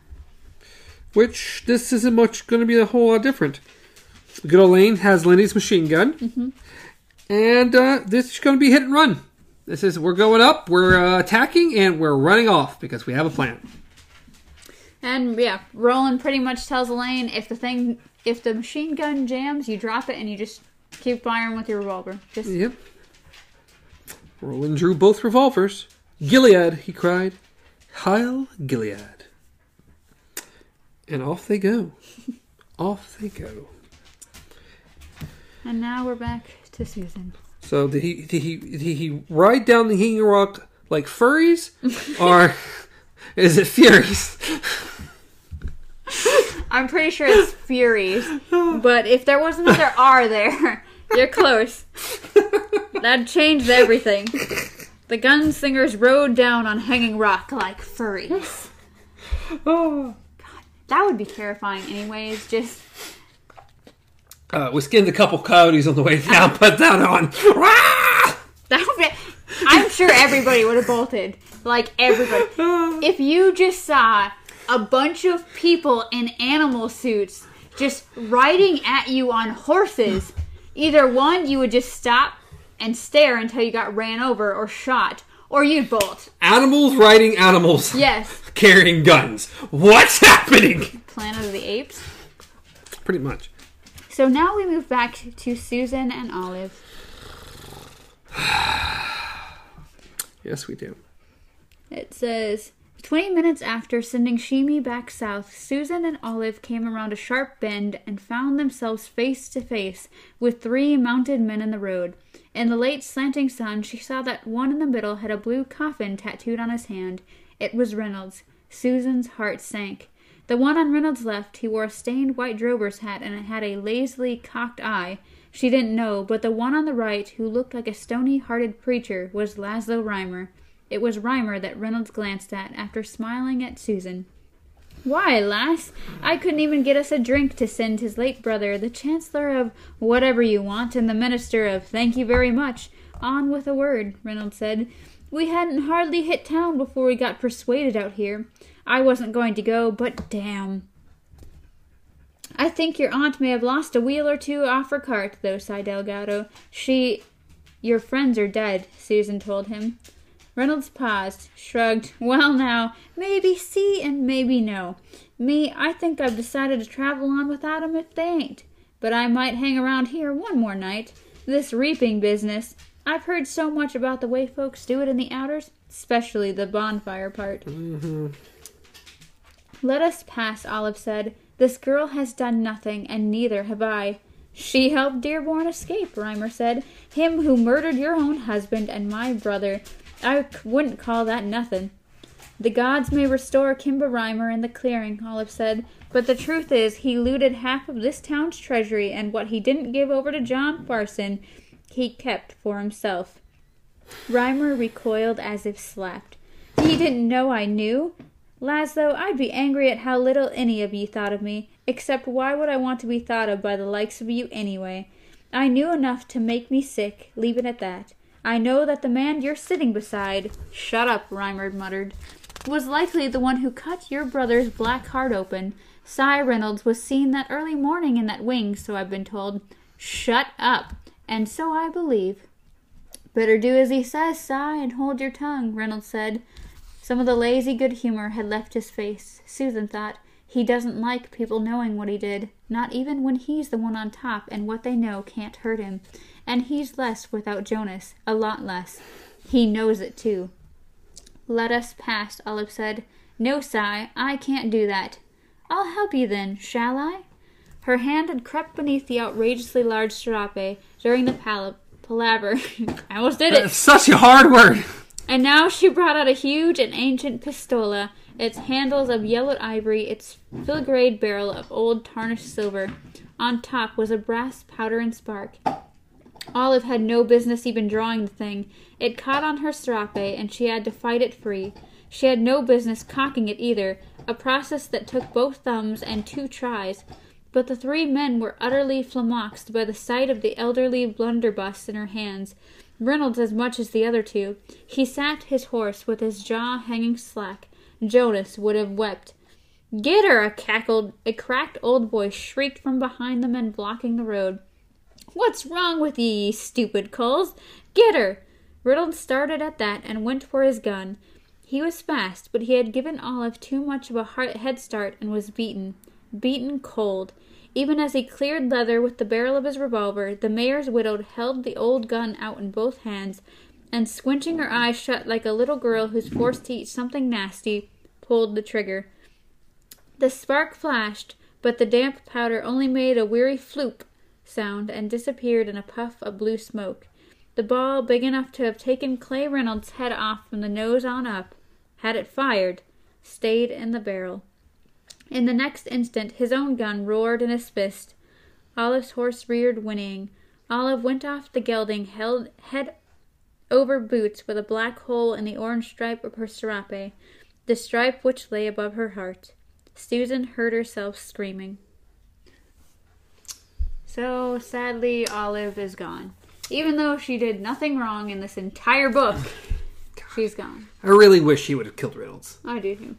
Which this isn't much going to be a whole lot different. Good old Lane has Lenny's machine gun, Mm-hmm. and uh, this is going to be hit and run. This is we're going up, we're uh, attacking, and we're running off because we have a plan. And yeah, Roland pretty much tells Alain if the thing, if the machine gun jams, you drop it and you just keep firing with your revolver. Just Yep. Roland drew both revolvers. Gilead, he cried. Hile Gilead. And off they go. off they go. and now we're back to Susan. So did he did he did he ride down the hanging rock like furries, or is it furies? I'm pretty sure it's Furies, but if there was another R there, you're close. That changed everything. The gunslingers rode down on Hanging Rock like furries. Oh. God, That would be terrifying, anyways. Just Uh, we skinned a couple coyotes on the way down. Put that on. That would be- I'm sure everybody would have bolted. Like everybody. If you just saw a bunch of people in animal suits just riding at you on horses, either one, you would just stop and stare until you got ran over or shot, or you'd bolt. Animals riding animals. Yes. Carrying guns. What's happening? Planet of the Apes. Pretty much. So now we move back to Susan and Olive. Yes, we do. It says 20 minutes after sending Sheemie back south, Susan and Olive came around a sharp bend and found themselves face to face with three mounted men in the road. In the late slanting sun, she saw that one in the middle had a blue coffin tattooed on his hand. It was Reynolds. Susan's heart sank. The one on Reynolds' left, he wore a stained white drover's hat and had a lazily cocked eye. She didn't know, but the one on the right, who looked like a stony hearted preacher, was Laszlo Rimer. It was Rimer that Reynolds glanced at after smiling at Susan. Why, lass, I couldn't even get us a drink to send his late brother, the Chancellor of whatever you want, and the Minister of thank you very much, on with a word, Reynolds said. We hadn't hardly hit town before we got persuaded out here. I wasn't going to go, but damn. I think your aunt may have lost a wheel or two off her cart, though, sai Delgado. She. Your friends are dead, Susan told him. Reynolds paused, shrugged. Well, now, maybe see and maybe no. Me, I think I've decided to travel on without 'em if they ain't. But I might hang around here one more night. This reaping business. I've heard so much about the way folks do it in the outers, especially the bonfire part. Mm-hmm. Let us pass, Olive said. This girl has done nothing, and neither have I. She helped Dearborn escape, Rimer said. Him who murdered your own husband and my brother. I wouldn't call that nothing. The gods may restore Kimba Rimer in the clearing, Olive said, but the truth is he looted half of this town's treasury, and what he didn't give over to John Farson, he kept for himself. Rimer recoiled as if slapped. He didn't know I knew. Laszlo, I'd be angry at how little any of you thought of me, except why would I want to be thought of by the likes of you anyway? I knew enough to make me sick, leave it at that. I know that the man you're sitting beside, shut up, Rimer muttered, was likely the one who cut your brother's black heart open. Sai Reynolds was seen that early morning in that wing, so I've been told. Shut up, and so I believe. Better do as he says, Sai, and hold your tongue, Reynolds said. Some of the lazy good humor had left his face. Susan thought, he doesn't like people knowing what he did, not even when he's the one on top and what they know can't hurt him. And he's less without Jonas, a lot less. He knows it too. Let us pass, Olive said. No, Sai, I can't do that. I'll help you then, shall I? Her hand had crept beneath the outrageously large serape during the pal- palaver. I almost did it. It's such a hard word. And now she brought out a huge and ancient pistola, its handles of yellowed ivory, its filigreed barrel of old tarnished silver. On top was a brass powder and spark. Olive had no business even drawing the thing. It caught on her serape, and she had to fight it free. She had no business cocking it either, a process that took both thumbs and two tries. But the three men were utterly flummoxed by the sight of the elderly blunderbuss in her hands. Reynolds as much as the other two. He sat his horse with his jaw hanging slack. Jonas would have wept. Get her! A cackled, a cracked old voice shrieked from behind the men blocking the road. What's wrong with ye, ye stupid culls? Get her! Reynolds started at that and went for his gun. He was fast, but he had given Olive too much of a head start and was beaten. Beaten cold. Even as he cleared leather with the barrel of his revolver, the mayor's widow held the old gun out in both hands, and squinching her eyes shut like a little girl who's forced to eat something nasty, pulled the trigger. The spark flashed, but the damp powder only made a weary floop sound and disappeared in a puff of blue smoke. The ball, big enough to have taken Clay Reynolds' head off from the nose on up, had it fired, stayed in the barrel. In the next instant, his own gun roared in his fist. Olive's horse reared, whinnying. Olive went off the gelding, held head over boots with a black hole in the orange stripe of her serape, the stripe which lay above her heart. Susan heard herself screaming. So sadly, Olive is gone. Even though she did nothing wrong in this entire book, she's gone. I really wish he would have killed Reynolds. I do too.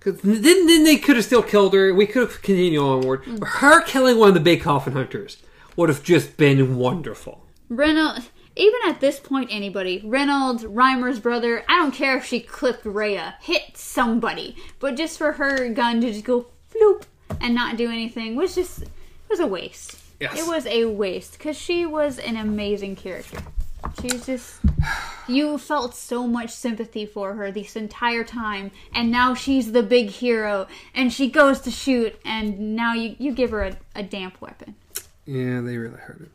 Because then, then they could have still killed her. We could have continued onward. But her killing one of the big coffin hunters would have just been wonderful. Reynolds, even at this point, anybody, Reynolds, Rimer's brother, I don't care if she clipped Rhea, hit somebody, but just for her gun to just go floop and not do anything was just, it was a waste. Yes. It was a waste because she was an amazing character. She's just, you felt so much sympathy for her this entire time, and now she's the big hero, and she goes to shoot, and now you, you give her a, a damp weapon. Yeah, they really hurt it.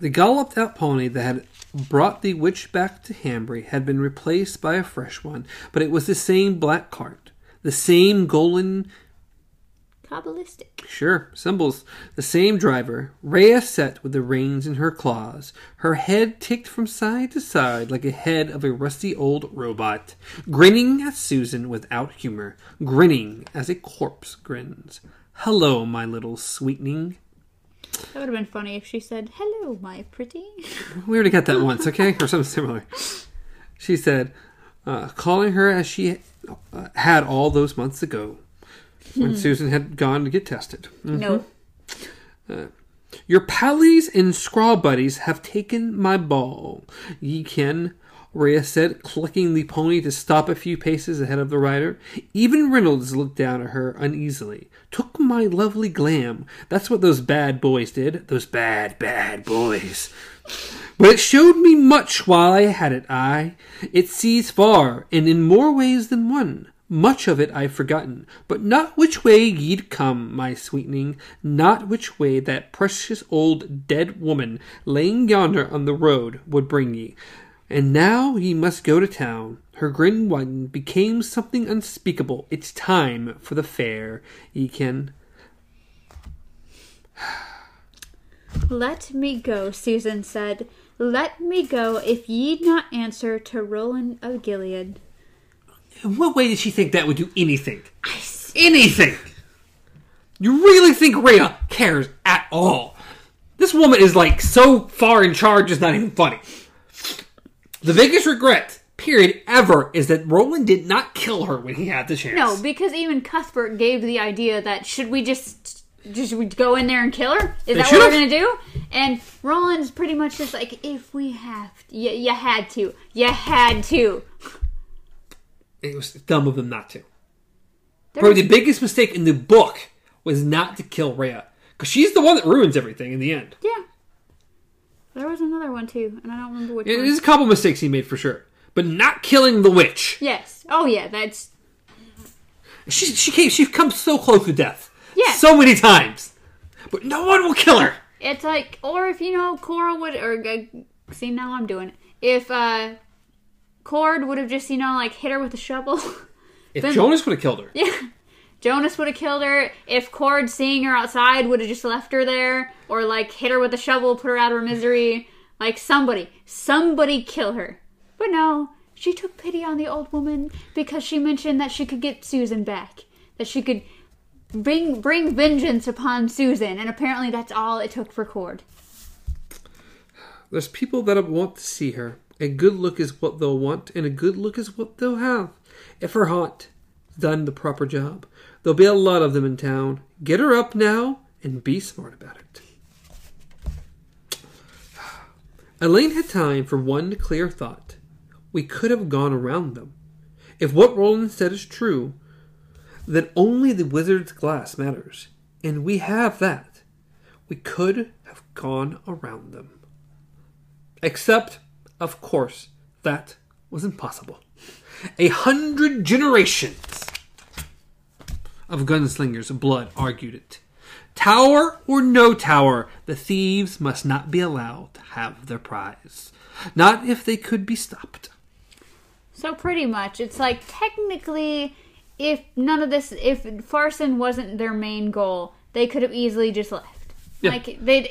The galloped out pony that had brought the witch back to Hambry had been replaced by a fresh one, but it was the same black cart, the same golden Kabbalistic. Sure, symbols. The same driver. Rhea sat with the reins in her claws. Her head ticked from side to side like a head of a rusty old robot, grinning at Susan without humor, grinning as a corpse grins. Hello, my little sweetening. That would have been funny if she said, Hello, my pretty. We already got that once, okay? Or something similar. She said, uh, calling her as she uh, had all those months ago when hmm. Susan had gone to get tested. Mm-hmm. No. Uh, your pallies and scraw buddies have taken my ball. Ye ken, Rhea said, clicking the pony to stop a few paces ahead of the rider. Even Reynolds looked down at her uneasily. Took my lovely glam. That's what those bad boys did. Those bad, bad boys. But it showed me much while I had it, I. It sees far, and in more ways than one. Much of it I've forgotten, but not which way ye'd come, my sweetening, not which way that precious old dead woman laying yonder on the road would bring ye. And now ye must go to town. Her grin widened, became something unspeakable. It's time for the fair, ye. Let me go, Susan said. Let me go if ye'd not answer to Roland of Gilead. In what way did she think that would do anything? Anything! You really think Rhea cares at all? This woman is like so far in charge, it's not even funny. The biggest regret, period, ever, is that Roland did not kill her when he had the chance. No, because even Cuthbert gave the idea that should we just just we go in there and kill her? Is that what we're gonna do? And Roland's pretty much just like, if we have, to, you, you had to, you had to. It was dumb of them not to. There Probably was- the biggest mistake in the book was not to kill Rhea. Because she's the one that ruins everything in the end. yeah. There was another one too, and I don't remember which one. There's a couple mistakes he made for sure. But not killing the witch. Yes. Oh yeah, that's She she came she comes so close to death. Yeah. So many times. But no one will kill her. It's like, or if you know, Cora would, or uh, see now I'm doing it. If uh, Cord would have just you know like hit her with a shovel, If Then- Jonas would have killed her. yeah, Jonas would have killed her. If Cord seeing her outside would have just left her there, or like hit her with a shovel, put her out of her misery. Like somebody, somebody kill her. But no, she took pity on the old woman because she mentioned that she could get Susan back, that she could bring bring vengeance upon Susan, and apparently that's all it took for Cord. There's people that want to see her. A good look is what they'll want, and a good look is what they'll have. If her haunt done the proper job, there'll be a lot of them in town. Get her up now and be smart about it. Alain had time for one clear thought. We could have gone around them. If what Roland said is true, then only the wizard's glass matters. And we have that. We could have gone around them. Except, of course, that was impossible. A hundred generations of gunslingers' blood argued it. Tower or no tower, the thieves must not be allowed to have their prize. Not if they could be stopped. So pretty much, it's like technically, if none of this, if Farson wasn't their main goal, they could have easily just left. Yeah. Like they, it,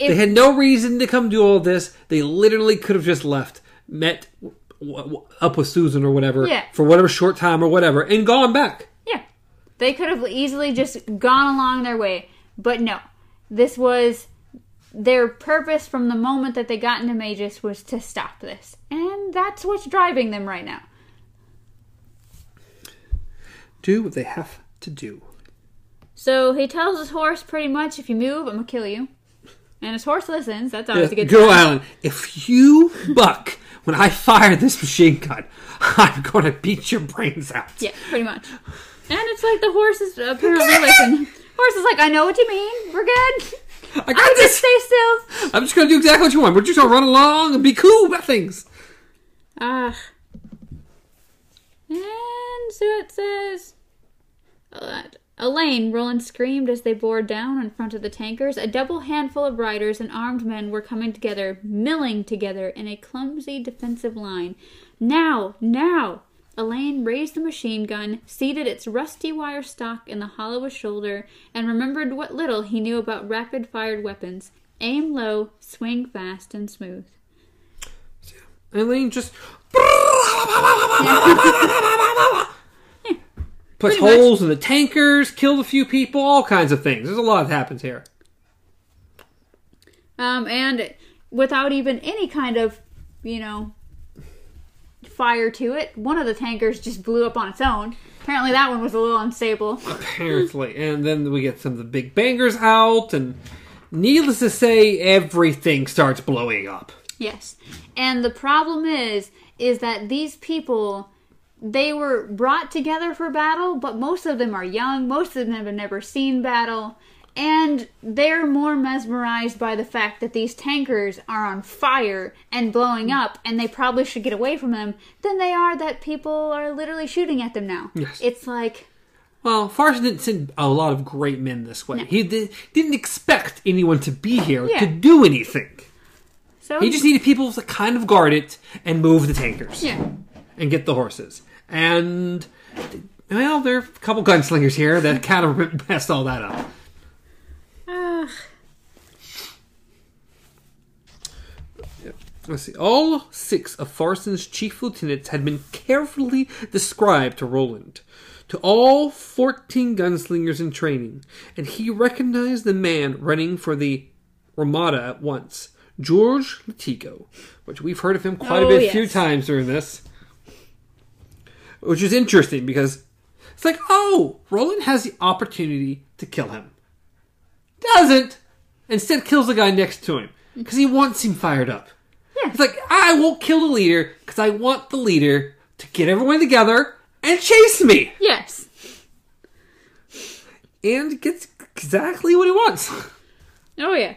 it, They had no reason to come do all this. They literally could have just left, met w- w- up with Susan or whatever Yeah. for whatever short time or whatever, and gone back. yeah, they could have easily just gone along their way. But no, this was their purpose from the moment that they got into Mejis was to stop this. And that's what's driving them right now. Do what they have to do. So he tells his horse pretty much, if you move, I'm gonna kill you. And his horse listens. That's always a good Go sign. If you buck when I fire this machine gun, I'm to beat your brains out. Yeah, pretty much. And it's like the horse is apparently listening. Horse is like, I know what you mean. We're good. I got I just this. stay still. I'm just going to do exactly what you want. We're just to run along and be cool about things. Ah. And so it says. Uh, Alain, Roland screamed as they bore down in front of the tankers. A double handful of riders and armed men were coming together, milling together in a clumsy defensive line. Now, now! Alain raised the machine gun, seated its rusty wire stock in the hollow of his shoulder, and remembered what little he knew about rapid fired weapons. Aim low, swing fast and smooth. Alain just puts pretty much. holes in the tankers, killed a few people, all kinds of things. There's a lot that happens here. Um, and without even any kind of, you know, fire to it, one of the tankers just blew up on its own. Apparently, that one was a little unstable. Apparently. and then we get some of the big bangers out, and needless to say, everything starts blowing up. Yes. And the problem is, is that these people, they were brought together for battle, but most of them are young. Most of them have never seen battle. And they're more mesmerized by the fact that these tankers are on fire and blowing mm. up, and they probably should get away from them, than they are that people are literally shooting at them now. Yes. It's like, Well, Farson didn't send a lot of great men this way. He did, didn't expect anyone to be here Yeah. to do anything. so. He just needed people to kind of guard it and move the tankers Yeah. and get the horses. And, well, there are a couple gunslingers here that kind of messed all that up. Ah. Let's see. All six of Farson's chief lieutenants had been carefully described to Roland, to all 14 gunslingers in training, and he recognized the man running for the Ramada at once, George Latigo, which we've heard of him quite Oh, a bit, yes. few times during this. Which is interesting because it's like, oh, Roland has the opportunity to kill him. Doesn't. Instead, kills the guy next to him because he wants him fired up. Yeah. It's like, I won't kill the leader because I want the leader to get everyone together and chase me. Yes. And gets exactly what he wants. Oh yeah,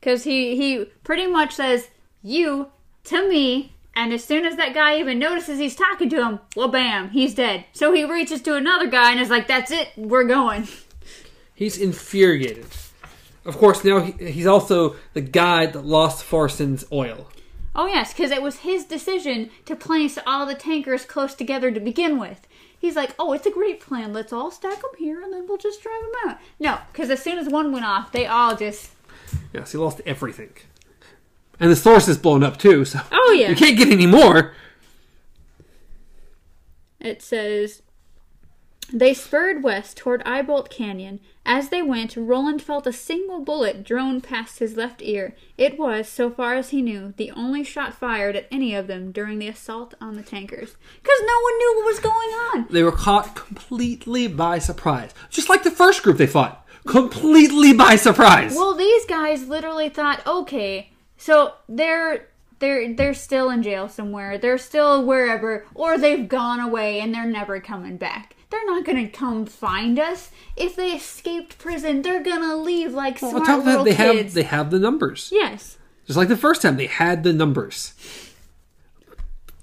because he he pretty much says you to me, and as soon as that guy even notices he's talking to him, well, bam, he's dead. So he reaches to another guy and is like, "That's it, we're going." He's infuriated. Of course, now he, he's also the guy that lost Farson's oil. Oh yes, because it was his decision to place all the tankers close together to begin with. He's like, "Oh, it's a great plan. Let's all stack them here, and then we'll just drive them out." No, because as soon as one went off, they all just Yes, he lost everything. And the source is blown up too, so Oh, yeah. you can't get any more. It says they spurred west toward Eyebolt Canyon. As they went, Roland felt a single bullet drone past his left ear. It was, so far as he knew, the only shot fired at any of them during the assault on the tankers. Because no one knew what was going on. They were caught completely by surprise. Just like the first group they fought. Completely by surprise. Well, these guys literally thought, okay, so they're they're they're still in jail somewhere. They're still wherever, or they've gone away and they're never coming back. They're not gonna come find us. If they escaped prison, they're gonna leave like On smart top of that, they have they have the numbers. yes. Just like the first time, they had the numbers.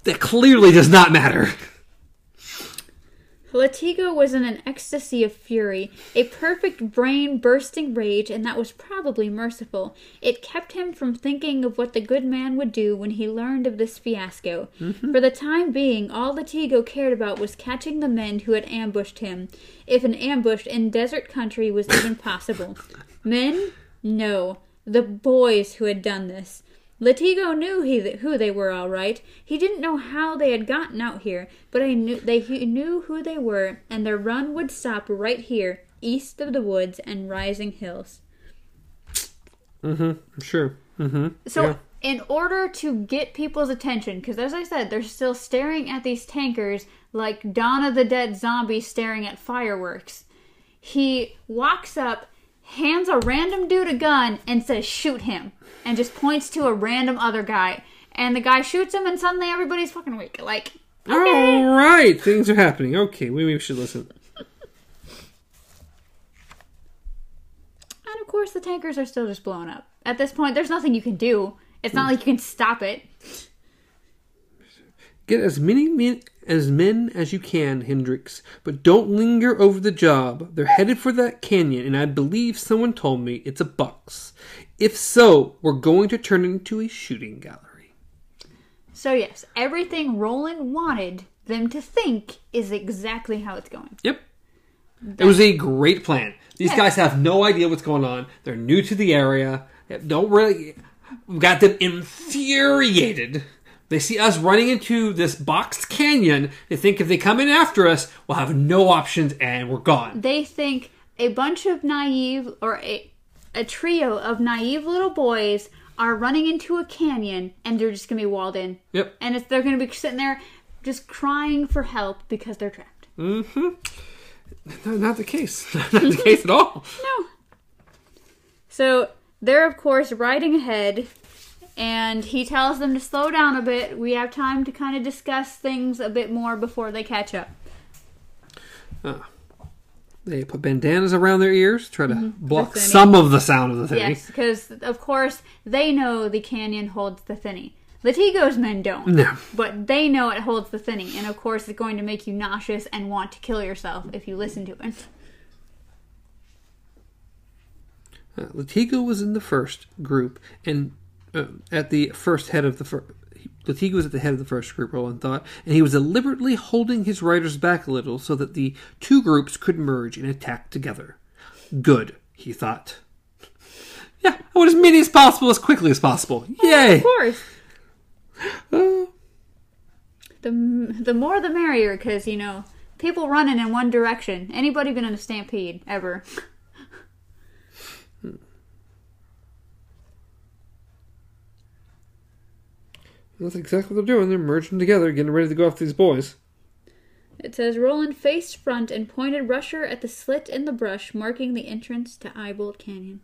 That clearly does not matter. Latigo was in an ecstasy of fury, a perfect brain bursting rage, and that was probably merciful. It kept him from thinking of what the good man would do when he learned of this fiasco. Mm-hmm. For the time being, all Latigo cared about was catching the men who had ambushed him, if an ambush in desert country was even possible. Men? No. The boys who had done this. Latigo knew he, who they were, all right. He didn't know how they had gotten out here, but I knew they he knew who they were, and their run would stop right here, east of the woods and rising hills. Mm-hmm. Sure. Mm-hmm. So, Yeah. in order to get people's attention, because as I said, they're still staring at these tankers like Dawn of the Dead zombies staring at fireworks, he walks up, hands a random dude a gun, and says, shoot him. And just points to a random other guy. And the guy shoots him, and suddenly everybody's fucking weak. Like, okay. All right, things are happening. Okay, maybe we should listen. And of course, the tankers are still just blowing up. At this point, there's nothing you can do. It's not hmm. like you can stop it. Get as many men as men as you can, Hendricks, but don't linger over the job. They're headed for that canyon, and I believe someone told me it's a box. If so, we're going to turn it into a shooting gallery. So, yes, everything Roland wanted them to think is exactly how it's going. Yep. It was a great plan. These Yes. guys have no idea what's going on. They're new to the area. They Don't really. We've got them infuriated. They see us running into this boxed canyon. They think if they come in after us, we'll have no options and we're gone. They think a bunch of naive, or a, a trio of naive little boys are running into a canyon and they're just going to be walled in. Yep. And it's, they're going to be sitting there just crying for help because they're trapped. Mm-hmm. No, not the case. not the case at all. No. So they're, of course, riding ahead, and he tells them to slow down a bit. We have time to kind of discuss things a bit more before they catch up. They put bandanas around their ears, try to block some of the sound of the thing. Yes, because, of course, they know the canyon holds the thinny. Latigo's men don't. No. But they know it holds the thinny, and of course, it's going to make you nauseous and want to kill yourself if you listen to it. Uh, Latigo was in the first group, and uh, at the first head of the first. Latigo was at the head of the first group, Roland thought, and he was deliberately holding his riders back a little so that the two groups could merge and attack together. Good, he thought. Yeah, I want as many as possible as quickly as possible. Yay! Of course. Uh, The, the more the merrier, because, you know, people running in one direction. Anybody been in a stampede, ever? That's exactly what they're doing. They're merging together, getting ready to go after these boys. It says Roland faced front and pointed Rusher at the slit in the brush, marking the entrance to Eyebolt Canyon.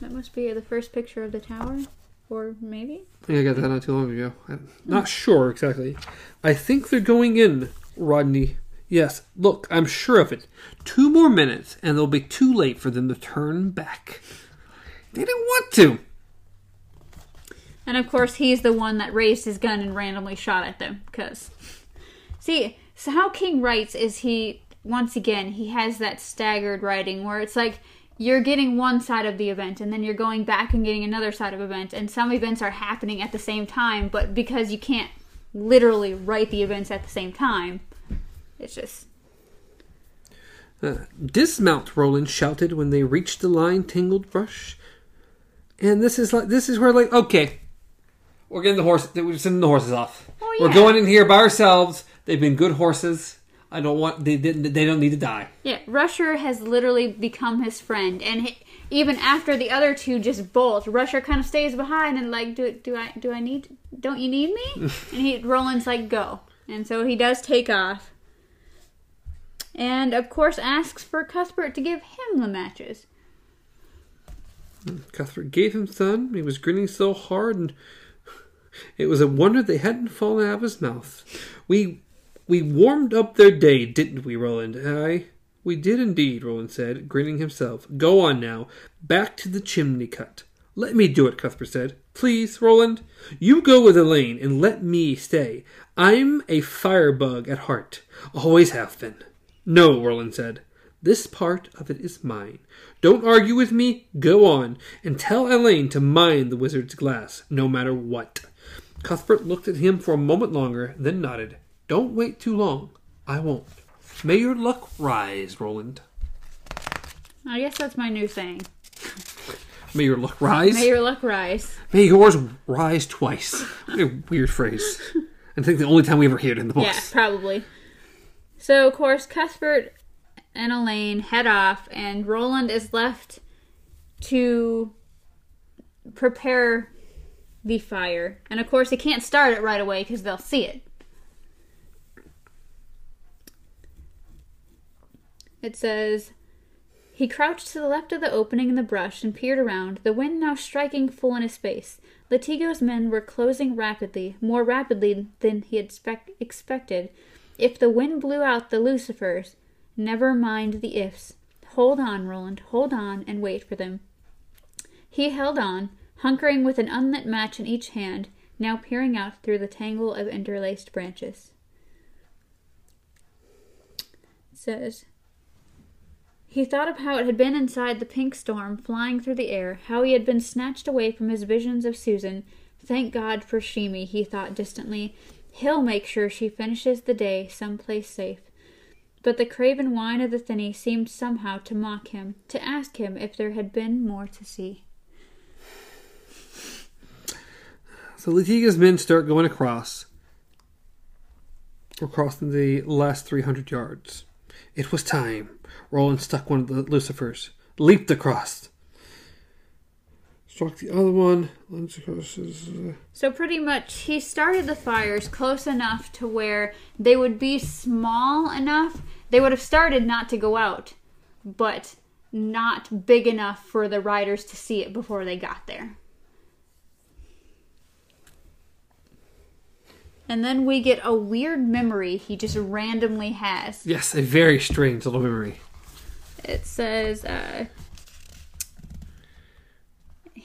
That must be the first picture of the tower, or maybe. I think I got that not too long ago. I'm not sure exactly. I think they're going in, Rodney. Yes, look, I'm sure of it. Two more minutes, and it'll be too late for them to turn back. They didn't want to. And of course, he's the one that raised his gun and randomly shot at them. Because, see, so how King writes is he, once again, he has that staggered writing where it's like you're getting one side of the event and then you're going back and getting another side of event. And some events are happening at the same time, but because you can't literally write the events at the same time, it's just. Uh, dismount, Roland shouted when they reached the line tangled brush. And this is like this is where like okay, we're getting the horse. We're sending the horses off. Oh, We're going in here by ourselves. They've been good horses. I don't want. They didn't. They don't need to die. Yeah, Rusher has literally become his friend, and he, even after the other two just bolt, Rusher kind of stays behind and like, do do I do I need? Don't you need me? and he Roland's like, go, and so he does take off, and of course asks for Cuthbert to give him the matches. Cuthbert gave him some. He was grinning so hard, and it was a wonder they hadn't fallen out of his mouth. We we warmed up their day, didn't we, Roland? Aye, we did indeed. Roland said, grinning himself. Go on now, back to the chimney cut. Let me do it, Cuthbert said. Please, Roland, you go with Alain and let me stay. I'm a firebug at heart. Always have been. No, Roland said. This part of it is mine. Don't argue with me. Go on and tell Alain to mind the wizard's glass, no matter what. Cuthbert looked at him for a moment longer, then nodded. Don't wait too long. I won't. May your luck rise, Roland. I guess that's my new saying. May your luck rise. May your luck rise. May yours rise twice. What a weird phrase. I think the only time we ever hear it in the books. Yeah, probably. So, of course, Cuthbert and Alain head off, and Roland is left to prepare the fire. And of course, he can't start it right away because they'll see it. It says, He crouched to the left of the opening in the brush and peered around, the wind now striking full in his face. Latigo's men were closing rapidly, more rapidly than he had expected. If the wind blew out the lucifers, never mind the ifs. Hold on, Roland, hold on, and wait for them. He held on, hunkering with an unlit match in each hand, now peering out through the tangle of interlaced branches. It says, he thought of how it had been inside the pink storm, flying through the air, how he had been snatched away from his visions of Susan. Thank God for Sheemie, he thought distantly. He'll make sure she finishes the day some place safe. But the craven whine of the thinny seemed somehow to mock him, to ask him if there had been more to see. So Latigo's men start going across. Across the last 300 yards. It was time. Roland stuck one of the lucifers, leaped across, struck the other one. Uh, so pretty much, he started the fires close enough to where they would be small enough. They would have started not to go out, but not big enough for the riders to see it before they got there. And then we get a weird memory he just randomly has. Yes, a very strange little memory. It says uh,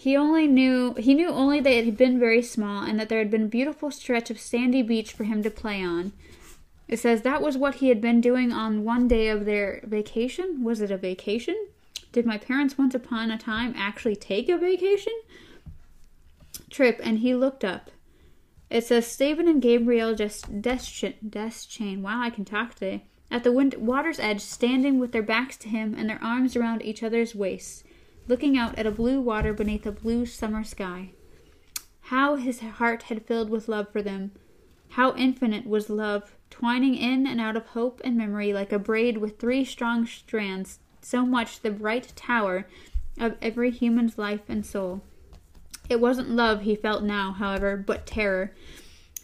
he only knew he knew only that it had been very small and that there had been a beautiful stretch of sandy beach for him to play on. It says that was what he had been doing on one day of their vacation. Was it a vacation? Did my parents once upon a time actually take a vacation? Trip, and he looked up. It says Steven and Gabrielle just Deschain. Wow, I can talk today at the wind- water's edge, standing with their backs to him and their arms around each other's waists, looking out at a blue water beneath a blue summer sky. How his heart had filled with love for them! How infinite was love, twining in and out of hope and memory like a braid with three strong strands, so much the bright tower of every human's life and soul. It wasn't love he felt now, however, but terror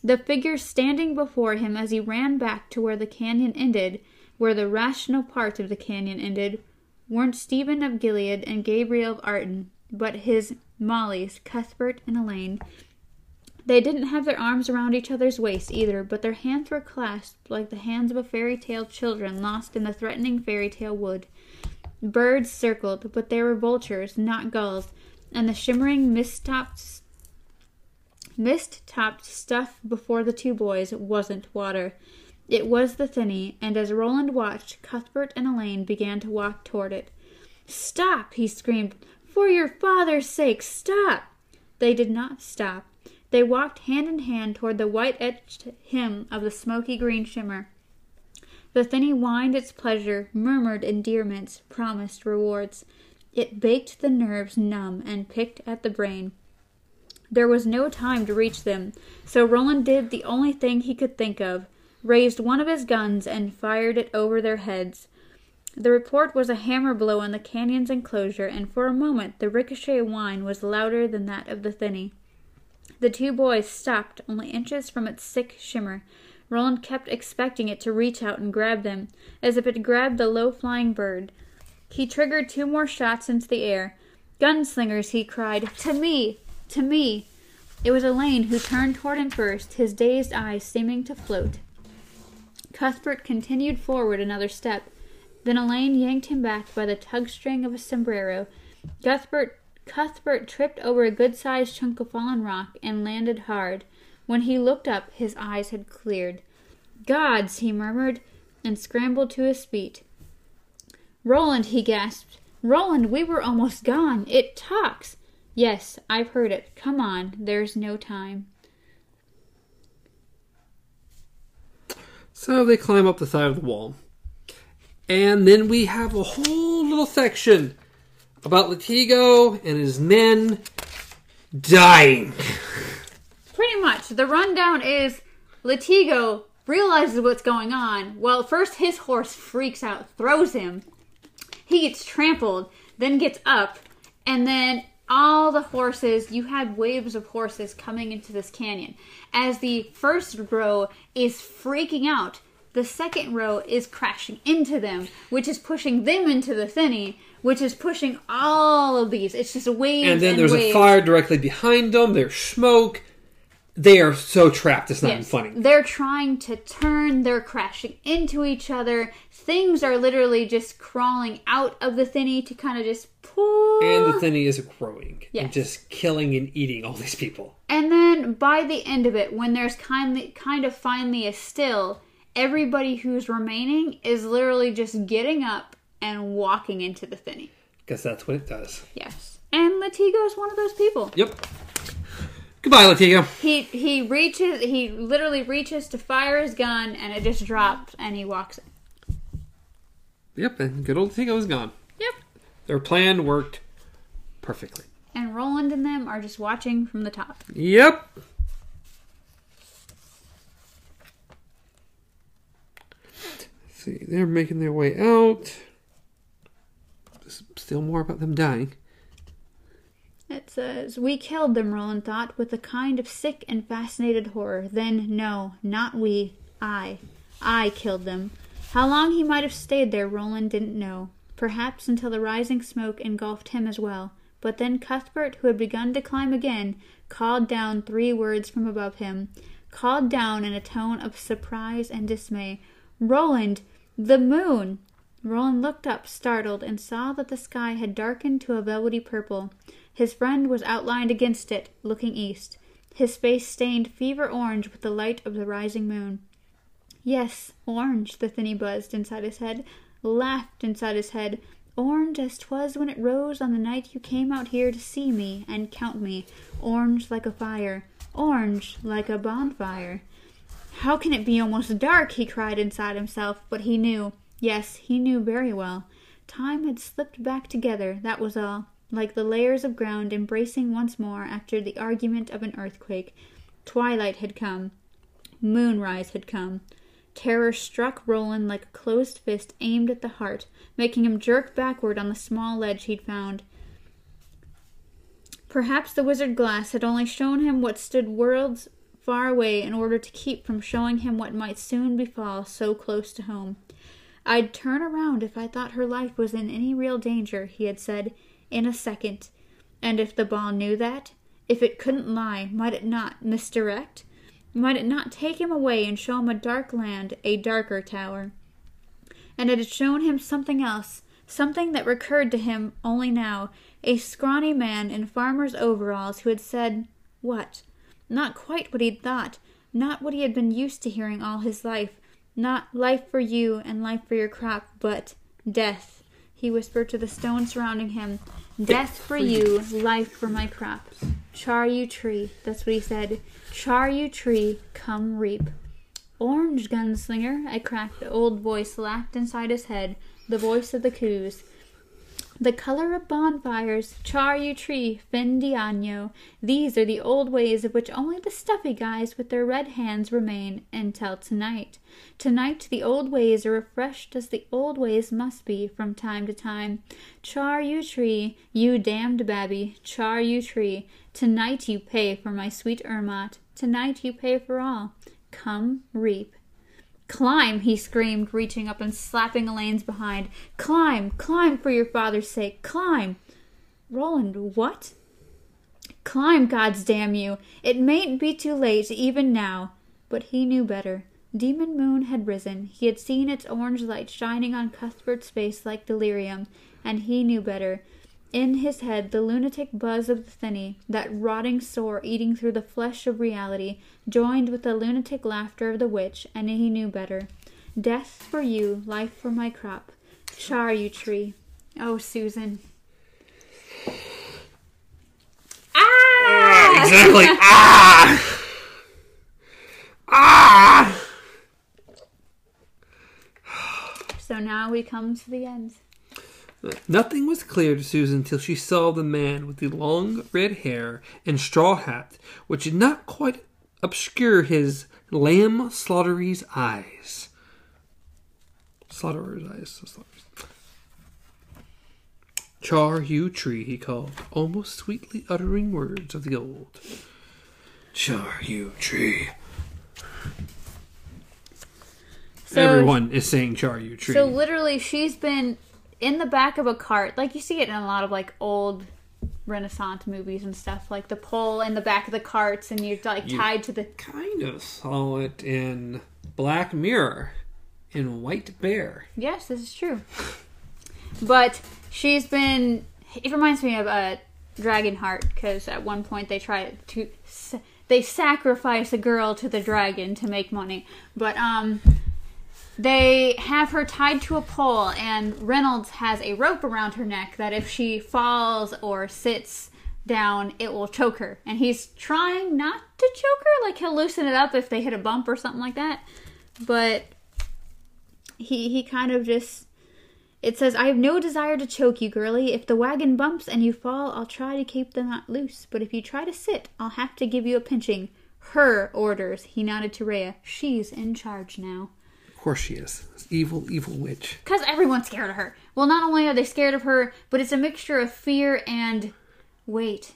the figure standing before him as he ran back to where the canyon ended, where the rational part of the canyon ended, weren't Steven of Gilead and Gabrielle of Arden, but his Mollies, Cuthbert and Alain. They didn't have their arms around each other's waists either, but their hands were clasped like the hands of a fairy tale children lost in the threatening fairy tale wood. Birds circled, but they were vultures, not gulls, and the shimmering mist-topped Mist topped stuff before the two boys wasn't water. It was the thinny, and as Roland watched, Cuthbert and Alain began to walk toward it. Stop! he screamed. For your father's sake, stop! They did not stop. They walked hand in hand toward the white etched hem of the smoky green shimmer. The thinny whined its pleasure, murmured endearments, promised rewards. It baked the nerves numb and picked at the brain. There was no time to reach them, so Roland did the only thing he could think of raised one of his guns and fired it over their heads. The report was a hammer blow on the canyon's enclosure, and for a moment the ricochet whine was louder than that of the thinny. The two boys stopped only inches from its sick shimmer. Roland kept expecting it to reach out and grab them, as if it grabbed the low flying bird. He triggered two more shots into the air. Gunslingers, he cried, to me! To me, it was Alain who turned toward him first, his dazed eyes seeming to float. Cuthbert continued forward another step. Then Alain yanked him back by the tug string of a sombrero. Cuthbert, Cuthbert tripped over a good sized chunk of fallen rock and landed hard. When he looked up, his eyes had cleared. Gods, he murmured, and scrambled to his feet. Roland, he gasped. Roland, we were almost gone. It talks. Yes, I've heard it. Come on, there's no time. So they climb up the side of the wall. And then we have a whole little section about Latigo and his men dying. Pretty much. The rundown is Latigo realizes what's going on. Well, first his horse freaks out, throws him. He gets trampled, then gets up, and then all the horses, you had waves of horses coming into this canyon. As the first row is freaking out, the second row is crashing into them, which is pushing them into the thinny, which is pushing all of these. It's just a waves And then and there's waves. a fire directly behind them. There's smoke. They are so trapped. It's not even funny. They're trying to turn, they're crashing into each other. Things are literally just crawling out of the thinny to kind of just pull. And the thinny is growing and just killing and eating all these people. And then by the end of it, when there's kindly, kind of finally a still, everybody who's remaining is literally just getting up and walking into the thinny. Because that's what it does. Yes. And Latigo is one of those people. Yep. Goodbye, Latigo. He he reaches he literally reaches to fire his gun and it just drops and he walks in. Yep, and good old Latigo is gone. Yep. Their plan worked perfectly. And Roland and them are just watching from the top. Yep. Let's see, they're making their way out. Still more about them dying. It says, We killed them, Roland thought, with a kind of sick and fascinated horror. Then, no, not we. I. I killed them. How long he might have stayed there, Roland didn't know. Perhaps until the rising smoke engulfed him as well. But then Cuthbert, who had begun to climb again, called down three words from above him. Called down in a tone of surprise and dismay. Roland! The moon! Roland looked up, startled, and saw that the sky had darkened to a velvety purple. His friend was outlined against it, looking east, his face stained fever orange with the light of the rising moon. Yes, orange, the thinny buzzed inside his head, laughed inside his head. Orange as 'twas when it rose on the night you came out here to see me and count me. Orange like a fire, orange like a bonfire. How can it be almost dark? he cried inside himself, but he knew. Yes, he knew very well. Time had slipped back together, that was all, like the layers of ground embracing once more after the argument of an earthquake. Twilight had come. Moonrise had come. Terror struck Roland like a closed fist aimed at the heart, making him jerk backward on the small ledge he'd found. Perhaps the wizard glass had only shown him what stood worlds far away in order to keep from showing him what might soon befall so close to home. I'd turn around if I thought her life was in any real danger, he had said, in a second. And if the ball knew that, if it couldn't lie, might it not misdirect? Might it not take him away and show him a dark land, a darker tower? And it had shown him something else, something that recurred to him only now, a scrawny man in farmer's overalls who had said, What? Not quite what he'd thought, not what he had been used to hearing all his life, not life for you and life for your crop, but death. He whispered to the stone surrounding him, Death for you, life for my crop. Char you tree, that's what he said. Char you tree, come reap. Orange gunslinger, a cracked old voice laughed inside his head, the voice of the Cöos. The color of bonfires, char you tree, fin de año. These are the old ways of which only the stuffy guys with their red hands remain until tonight. Tonight the old ways are refreshed as the old ways must be from time to time. Char you tree, you damned babby, char you tree. Tonight you pay for my sweet Ermot. Tonight you pay for all. Come reap. Climb, he screamed, reaching up and slapping Alain's behind. Climb, climb for your father's sake, climb. Roland, what? Climb, gods damn you. It mayn't be too late, even now. But he knew better. Demon Moon had risen. He had seen its orange light shining on Cuthbert's face like delirium, and he knew better. In his head, the lunatic buzz of the thinny, that rotting sore eating through the flesh of reality, joined with the lunatic laughter of the witch, and he knew better. Death for you, life for my crop. Char you tree. Oh, Susan. Ah! Exactly. ah! Ah! So now we come to the end. Nothing was clear to Susan till she saw the man with the long red hair and straw hat, which did not quite obscure his lamb slaughtery's eyes. Slaughterer's eyes. Slaughterer's. Char you tree, he called, almost sweetly uttering words of the old. Char you tree. So- Everyone is saying char you tree. So literally, she's been in the back of a cart, like you see it in a lot of like old Renaissance movies and stuff, like the pole in the back of the carts, and you're like You- tied to the. kind of saw it in Black Mirror, in White Bear. Yes, this is true. But she's been. It reminds me of uh, Dragonheart because at one point they try to s- they sacrifice a girl to the dragon to make money, but um. They have her tied to a pole, and Reynolds has a rope around her neck that if she falls or sits down, it will choke her. And he's trying not to choke her, like he'll loosen it up if they hit a bump or something like that. But he he kind of just it says i have no desire to choke you girlie if the wagon bumps and you fall i'll try to keep the knot loose but if you try to sit i'll have to give you a pinching her orders he nodded to Rhea. she's in charge now course she is. Evil, evil witch. because everyone's scared of her well not only are they scared of her but it's a mixture of fear and wait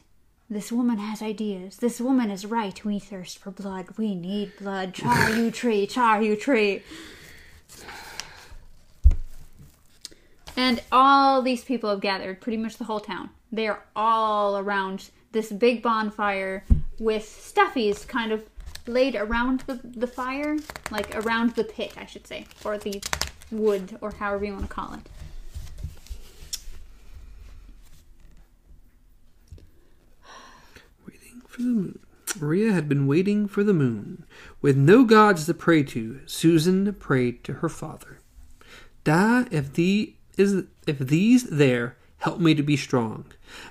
this woman has ideas this woman is right we thirst for blood we need blood char you tree char you tree And all these people have gathered, pretty much the whole town. They are all around this big bonfire with stuffies kind of laid around the, the fire, like around the pit, I should say, or the wood, or however you want to call it. Waiting for the moon. Maria had been waiting for the moon. With no gods to pray to, Susan prayed to her father. Da, if thee is if these there help me to be strong,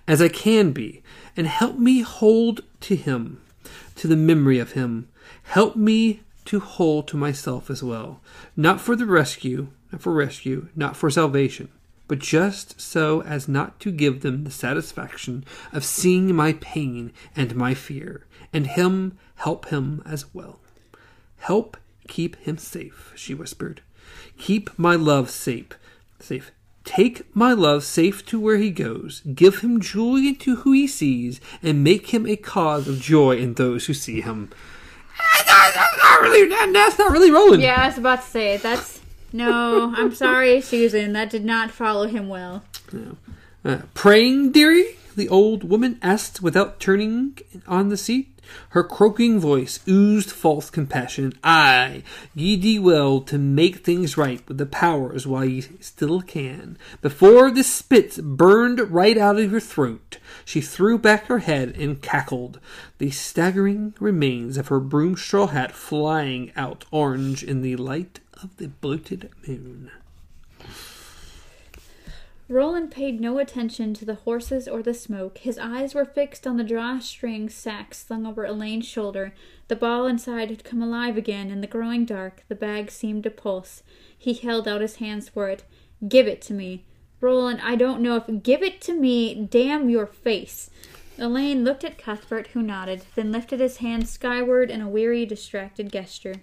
as I can be, and help me hold to him, to the memory of him. Help me to hold to myself as well, not for the rescue, not for rescue, not for salvation, but just so as not to give them the satisfaction of seeing my pain and my fear, and him help him as well. Help keep him safe, she whispered. Keep my love safe. Safe. Take my love safe to where he goes. Give him joy to who he sees, and make him a cause of joy in those who see him. That's not really. That's not really rolling. Yeah, I was about to say, that's. No, I'm sorry, Susan. That did not follow him well. Uh, praying, dearie? The old woman asked without turning on the seat. Her croaking voice oozed false compassion. Aye, ye do well to make things right with the powers while ye still can. Before the spits burned right out of your throat, she threw back her head and cackled, the staggering remains of her broom straw hat flying out orange in the light of the bloated moon. Roland paid no attention to the horses or the smoke. His eyes were fixed on the drawstring sack slung over Alain's shoulder. The ball inside had come alive again in the growing dark. The bag seemed to pulse. He held out his hands for it. Give it to me. Roland, I don't know if give it to me, damn your face. Alain looked at Cuthbert, who nodded, then lifted his hands skyward in a weary, distracted gesture.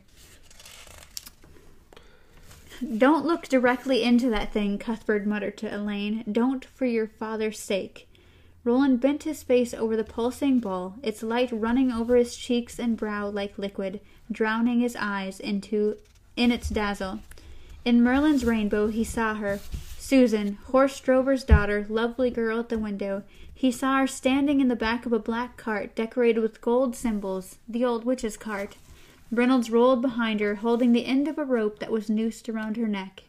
Don't look directly into that thing, Cuthbert muttered to Alain. Don't for your father's sake. Roland bent his face over the pulsing ball, its light running over his cheeks and brow like liquid, drowning his eyes into in its dazzle. In Maerlyn's rainbow he saw her, Susan, horse drover's daughter, lovely girl at the window. He saw her standing in the back of a black cart decorated with gold symbols, the old witch's cart. Reynolds rolled behind her, holding the end of a rope that was noosed around her neck.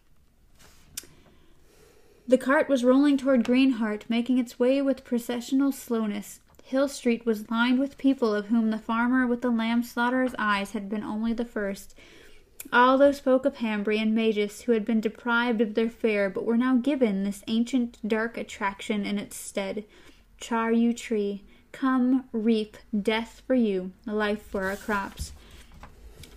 The cart was rolling toward Greenheart, making its way with processional slowness. Hill Street was lined with people of whom the farmer with the lamb slaughterer's eyes had been only the first. All those folk of Hambry and Mejis who had been deprived of their fare but were now given this ancient dark attraction in its stead. Char you tree, come reap death for you, life for our crops.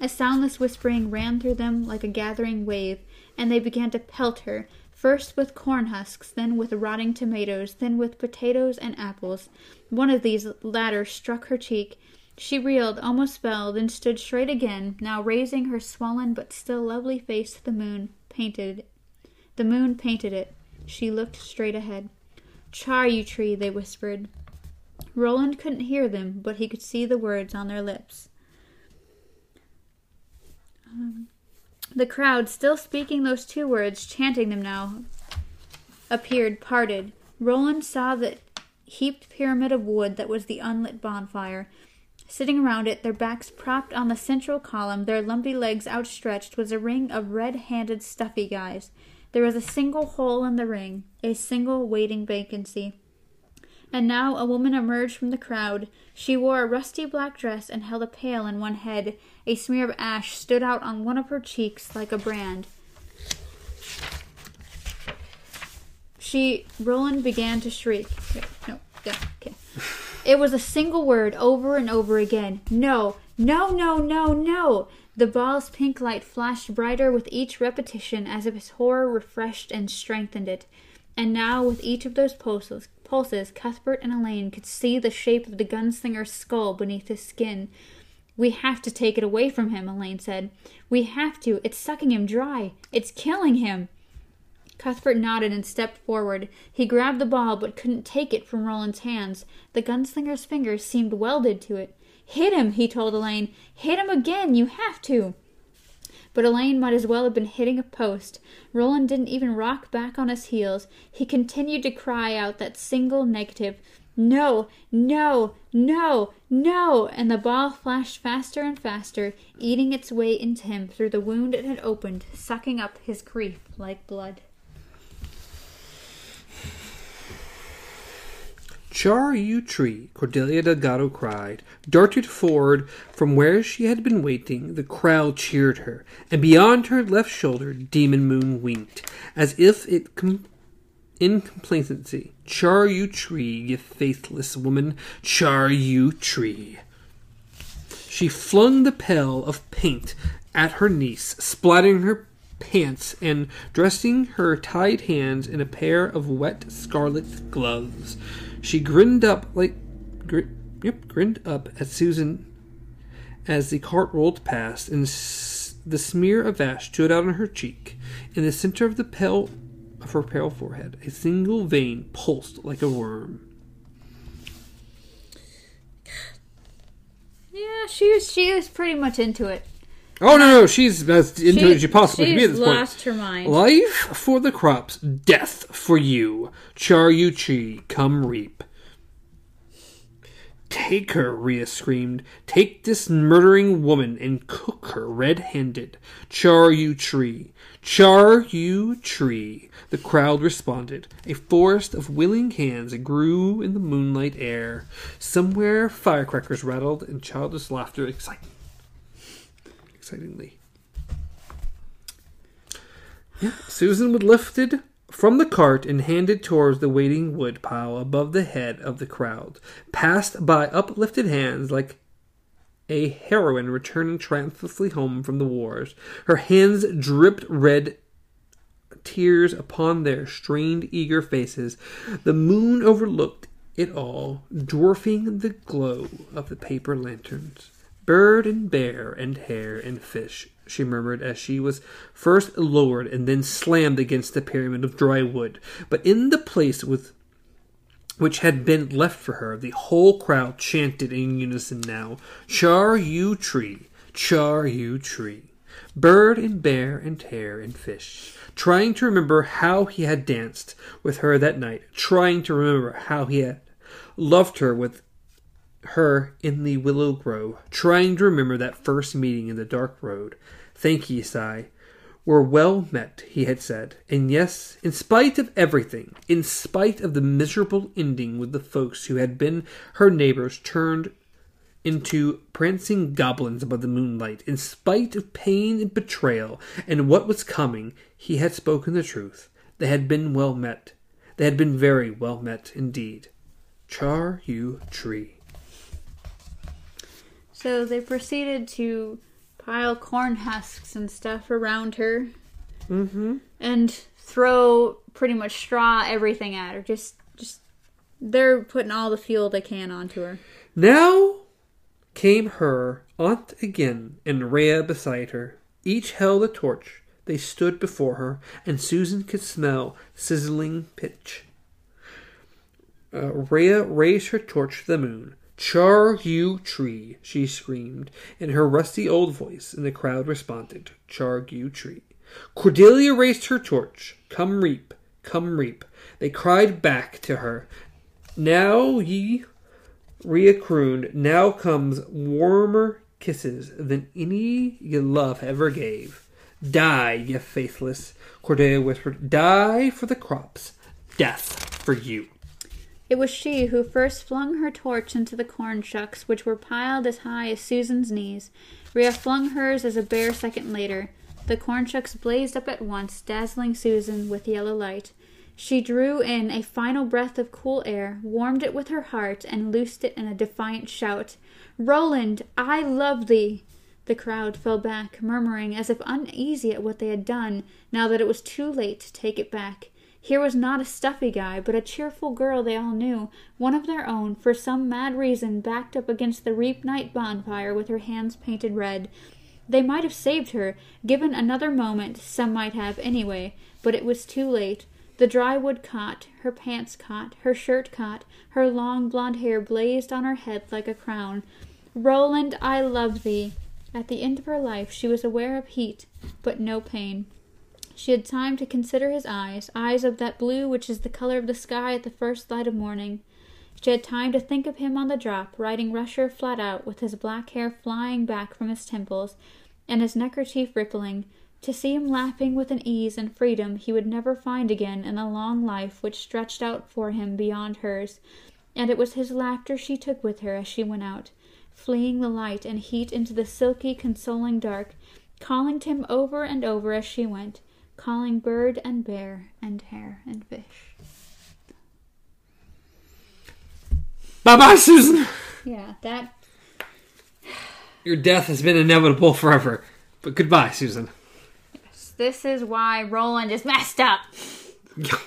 A soundless whispering ran through them like a gathering wave, and they began to pelt her, first with corn husks, then with rotting tomatoes, then with potatoes and apples. One of these latter struck her cheek. She reeled, almost fell, then stood straight again, now raising her swollen but still lovely face to the moon, painted. The moon painted it. She looked straight ahead. Char, you tree, they whispered. Roland couldn't hear them, but he could see the words on their lips. The crowd, still speaking those two words, chanting them now, appeared, parted. Roland saw the heaped pyramid of wood that was the unlit bonfire. Sitting around it, their backs propped on the central column, their lumpy legs outstretched, was a ring of red handed, stuffy guys. There was a single hole in the ring, a single waiting vacancy. And now a woman emerged from the crowd. She wore a rusty black dress and held a pail in one head. A smear of ash stood out on one of her cheeks like a brand. She, Roland began to shriek. No, okay. It was a single word over and over again. No, no, no, no, no. The ball's pink light flashed brighter with each repetition as if his horror refreshed and strengthened it. And now, with each of those pulses, pulses, Cuthbert and Alain could see the shape of the gunslinger's skull beneath his skin. We have to take it away from him, Alain said. We have to. It's sucking him dry. It's killing him. Cuthbert nodded and stepped forward. He grabbed the ball but couldn't take it from Roland's hands. The gunslinger's fingers seemed welded to it. Hit him, he told Alain. Hit him again. You have to. But Alain might as well have been hitting a post. Roland didn't even rock back on his heels. He continued to cry out that single negative, no, no, no, no, and the ball flashed faster and faster, eating its way into him through the wound it had opened, sucking up his grief like blood. Char you tree, Cordelia Delgado cried, darted forward from where she had been waiting. The crowd cheered her, and beyond her left shoulder, Demon Moon winked, as if it com- in complacency. Char you tree, you faithless woman, char you tree. She flung the pail of paint at her niece, splattering her pants and dressing her tied hands in a pair of wet scarlet gloves. She grinned up like, yep, grinned up at Susan as the cart rolled past, and s- the smear of ash stood out on her cheek. In the center of the pale of her pale forehead, a single vein pulsed like a worm. Yeah, she was she was pretty much into it. Oh no, no, she's as into it as she possibly can be at this point. lost her mind. Life for the crops, death for you. Char you chi, come reap. Take her, Rhea screamed. Take this murdering woman and cook her red handed. Char you tree. Char you tree. The crowd responded. A forest of willing hands grew in the moonlight air. Somewhere firecrackers rattled and childish laughter excited. excitingly. Susan was lifted from the cart and handed towards the waiting wood pile above the head of the crowd, passed by uplifted hands like a heroine returning triumphantly home from the wars. Her hands dripped red tears upon their strained, eager faces. The moon overlooked it all, dwarfing the glow of the paper lanterns. Bird and bear and hare and fish, she murmured as she was first lowered and then slammed against the pyramid of dry wood. But in the place with which had been left for her, the whole crowd chanted in unison now, Char you tree, char you tree. Bird and bear and hare and fish, trying to remember how he had danced with her that night, trying to remember how he had loved her with her in the willow grove, trying to remember that first meeting in the dark road. Thank ye, Sai. We're well met, he had said. And yes, in spite of everything, in spite of the miserable ending with the folks who had been her neighbors turned into prancing goblins above the moonlight, in spite of pain and betrayal and what was coming, he had spoken the truth. They had been well met. They had been very well met indeed. Char you tree. So they proceeded to pile corn husks and stuff around her Mm-hmm. and throw pretty much straw everything at her. Just, just they're putting all the fuel they can onto her. Now came her aunt again, and Rhea beside her. Each held a torch. They stood before her, and Susan could smell sizzling pitch. Uh, Rhea raised her torch to the moon. Char you tree, she screamed in her rusty old voice, and the crowd responded, Char you tree. Cordelia raised her torch. Come reap, come reap. They cried back to her. Now ye, Rhea crooned, now comes warmer kisses than any ye love ever gave. Die, ye faithless, Cordelia whispered. Die for the crops, death for you. It was she who first flung her torch into the corn shucks, which were piled as high as Susan's knees. Rhea flung hers as a bare second later. The corn shucks blazed up at once, dazzling Susan with yellow light. She drew in a final breath of cool air, warmed it with her heart, and loosed it in a defiant shout. Roland, I love thee! The crowd fell back, murmuring as if uneasy at what they had done, now that it was too late to take it back. Here was not a stuffy guy, but a cheerful girl they all knew, one of their own, for some mad reason, backed up against the reap night bonfire with her hands painted red. They might have saved her, given another moment, some might have, anyway, but it was too late. The dry wood caught, her pants caught, her shirt caught, her long blonde hair blazed on her head like a crown. Roland, I love thee. At the end of her life she was aware of heat, but no pain. She had time to consider his eyes, eyes of that blue which is the color of the sky at the first light of morning. She had time to think of him on the drop, riding Rusher flat out, with his black hair flying back from his temples, and his neckerchief rippling, to see him laughing with an ease and freedom he would never find again in the long life which stretched out for him beyond hers, and it was his laughter she took with her as she went out, fleeing the light and heat into the silky, consoling dark, calling to him over and over as she went calling bird and bear and hare and fish. Bye bye, Susan! Yeah, that. Your death has been inevitable forever. But goodbye, Susan. Yes, This is why Roland is messed up. Yeah.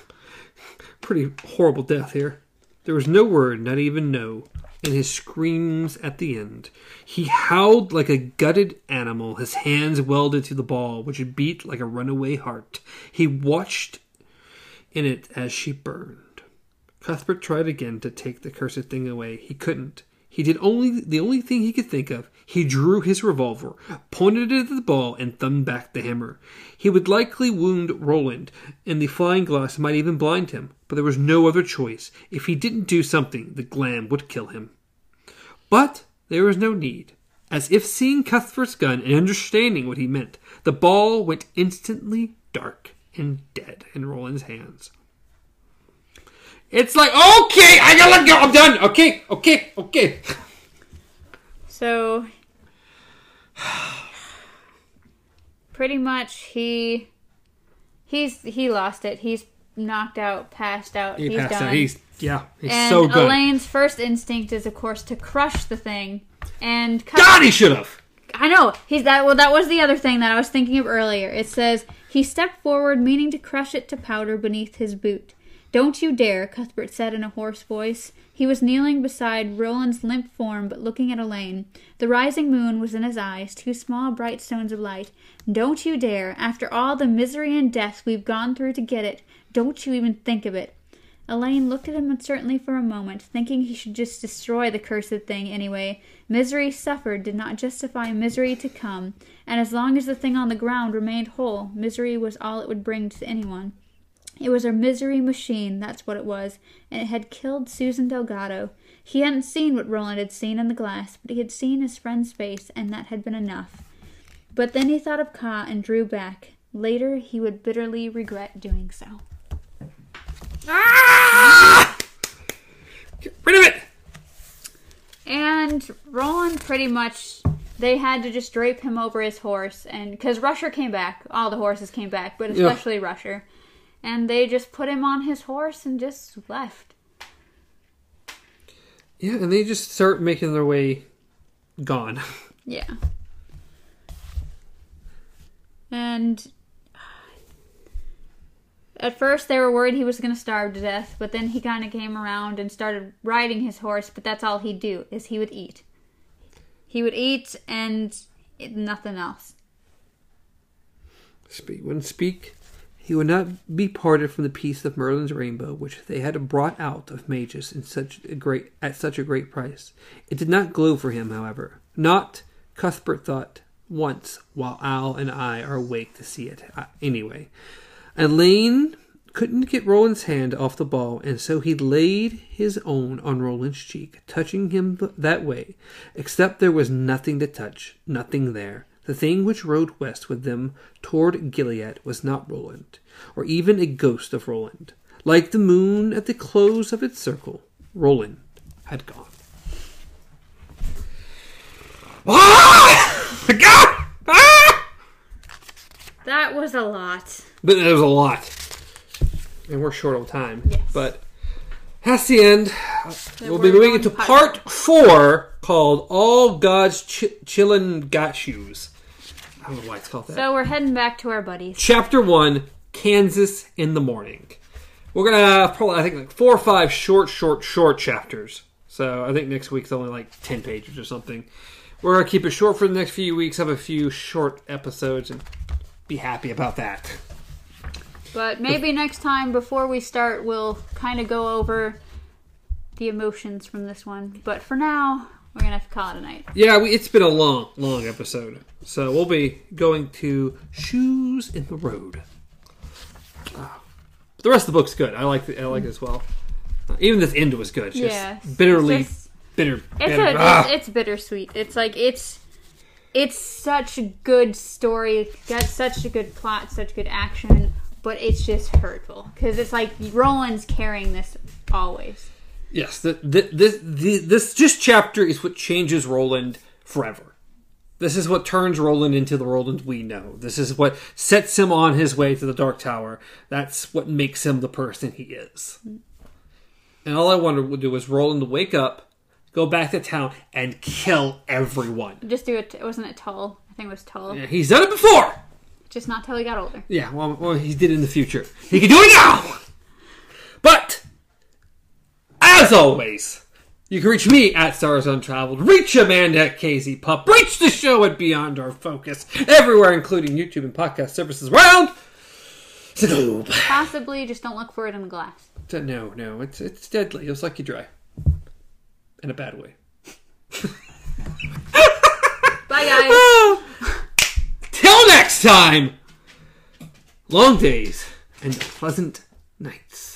Pretty horrible death here. There was no word, not even no, in his screams at the end. He howled like a gutted animal, his hands welded to the ball, which beat like a runaway heart. He watched in it as she burned. Cuthbert tried again to take the cursed thing away. He couldn't. He did only the only thing he could think of. He drew his revolver, pointed it at the ball, and thumbed back the hammer. He would likely wound Roland, and the flying glass might even blind him, but there was no other choice. If he didn't do something, the glam would kill him. But there was no need. As if seeing Cuthbert's gun and understanding what he meant, the ball went instantly dark and dead in Roland's hands. It's like, okay, I gotta let go. I'm done. Okay, okay, okay. So, pretty much he he's he lost it. He's knocked out, passed out. He he's passed done. out. He's yeah, he's and so good. Alain's first instinct is, of course, to crush the thing. And Cuth- God, he should have. I know he's that. Well, that was the other thing that I was thinking of earlier. It says he stepped forward, meaning to crush it to powder beneath his boot. Don't you dare, Cuthbert said in a hoarse voice. He was kneeling beside Roland's limp form, but looking at Alain. The rising moon was in his eyes, two small bright stones of light. Don't you dare, after all the misery and death we've gone through to get it, don't you even think of it. Alain looked at him uncertainly for a moment, thinking he should just destroy the cursed thing anyway. Misery suffered did not justify misery to come, and as long as the thing on the ground remained whole, misery was all it would bring to anyone. It was a misery machine, that's what it was, and it had killed Susan Delgado. He hadn't seen what Roland had seen in the glass, but he had seen his friend's face, and that had been enough. But then he thought of Ka and drew back. Later, he would bitterly regret doing so. Ah! Get rid of it. And Roland pretty much they had to just drape him over his horse and because Rusher came back, all the horses came back, but Yeah. especially Rusher. And they just put him on his horse and just left. Yeah, and they just start making their way gone. Yeah. And at first they were worried he was going to starve to death, but then he kind of came around and started riding his horse, but that's all he'd do is he would eat. He would eat and nothing else. Speak wouldn't speak. He would not be parted from the piece of Maerlyn's rainbow which they had brought out of Mejis in such a great at such a great price. It did not glow for him, however. Not, Cuthbert thought, once while Al and I are awake to see it. Uh, anyway, Alain couldn't get Roland's hand off the ball, and so he laid his own on Roland's cheek, touching him th- that way, except there was nothing to touch, nothing there. The thing which rode west with them toward Gilead was not Roland, or even a ghost of Roland. Like the moon at the close of its circle, Roland had gone. Ah! God! Ah! That was a lot. But there was a lot. And we're short on time. Yes. But that's the end. Then we'll be moving into part- part four called All God's Ch- Chillun Got Shoes. I don't know why it's called that. So we're heading back to our buddies. Chapter one Kansas in the Morning. We're going to have probably, I think, like four or five short, short, short chapters. So I think next week's only like 10 pages or something. We're going to keep it short for the next few weeks, have a few short episodes, and be happy about that. But maybe next time before we start, we'll kind of go over the emotions from this one. But for now, we're to have to call it a night. Yeah, we, it's been a long, long episode. So we'll be going to Shoes in the Road. Ah. the rest of the book's good. I like it, I like it as well. Uh, even this end was good. It's Yes. bitterly It's just- bitter. It's bitter. a, Ah! it's, it's bittersweet. It's like it's it's such a good story, got such a good plot, such good action, but it's just hurtful because it's like Roland's carrying this always. Yes, the, the, this the, this just chapter is what changes Roland forever. This is what turns Roland into the Roland we know. This is what sets him on his way to the Dark Tower. That's what makes him the person he is. And all I wanted to do was Roland to wake up, go back to town, and kill everyone. Just do it. Wasn't it Tull? I think it was Tull. Yeah, he's done it before. Just not till he got older. Yeah, well, well, he did it in the future. He can do it now. But as always, you can reach me at Stars Untraveled, reach Amanda at KZ Pup, reach the show at Beyond Our Focus, everywhere, including YouTube and podcast services around the globe. Possibly, just don't look for it in the glass. No, no, it's it's deadly. It'll suck you dry. In a bad way. Bye, guys. Till next time! Long days and pleasant nights.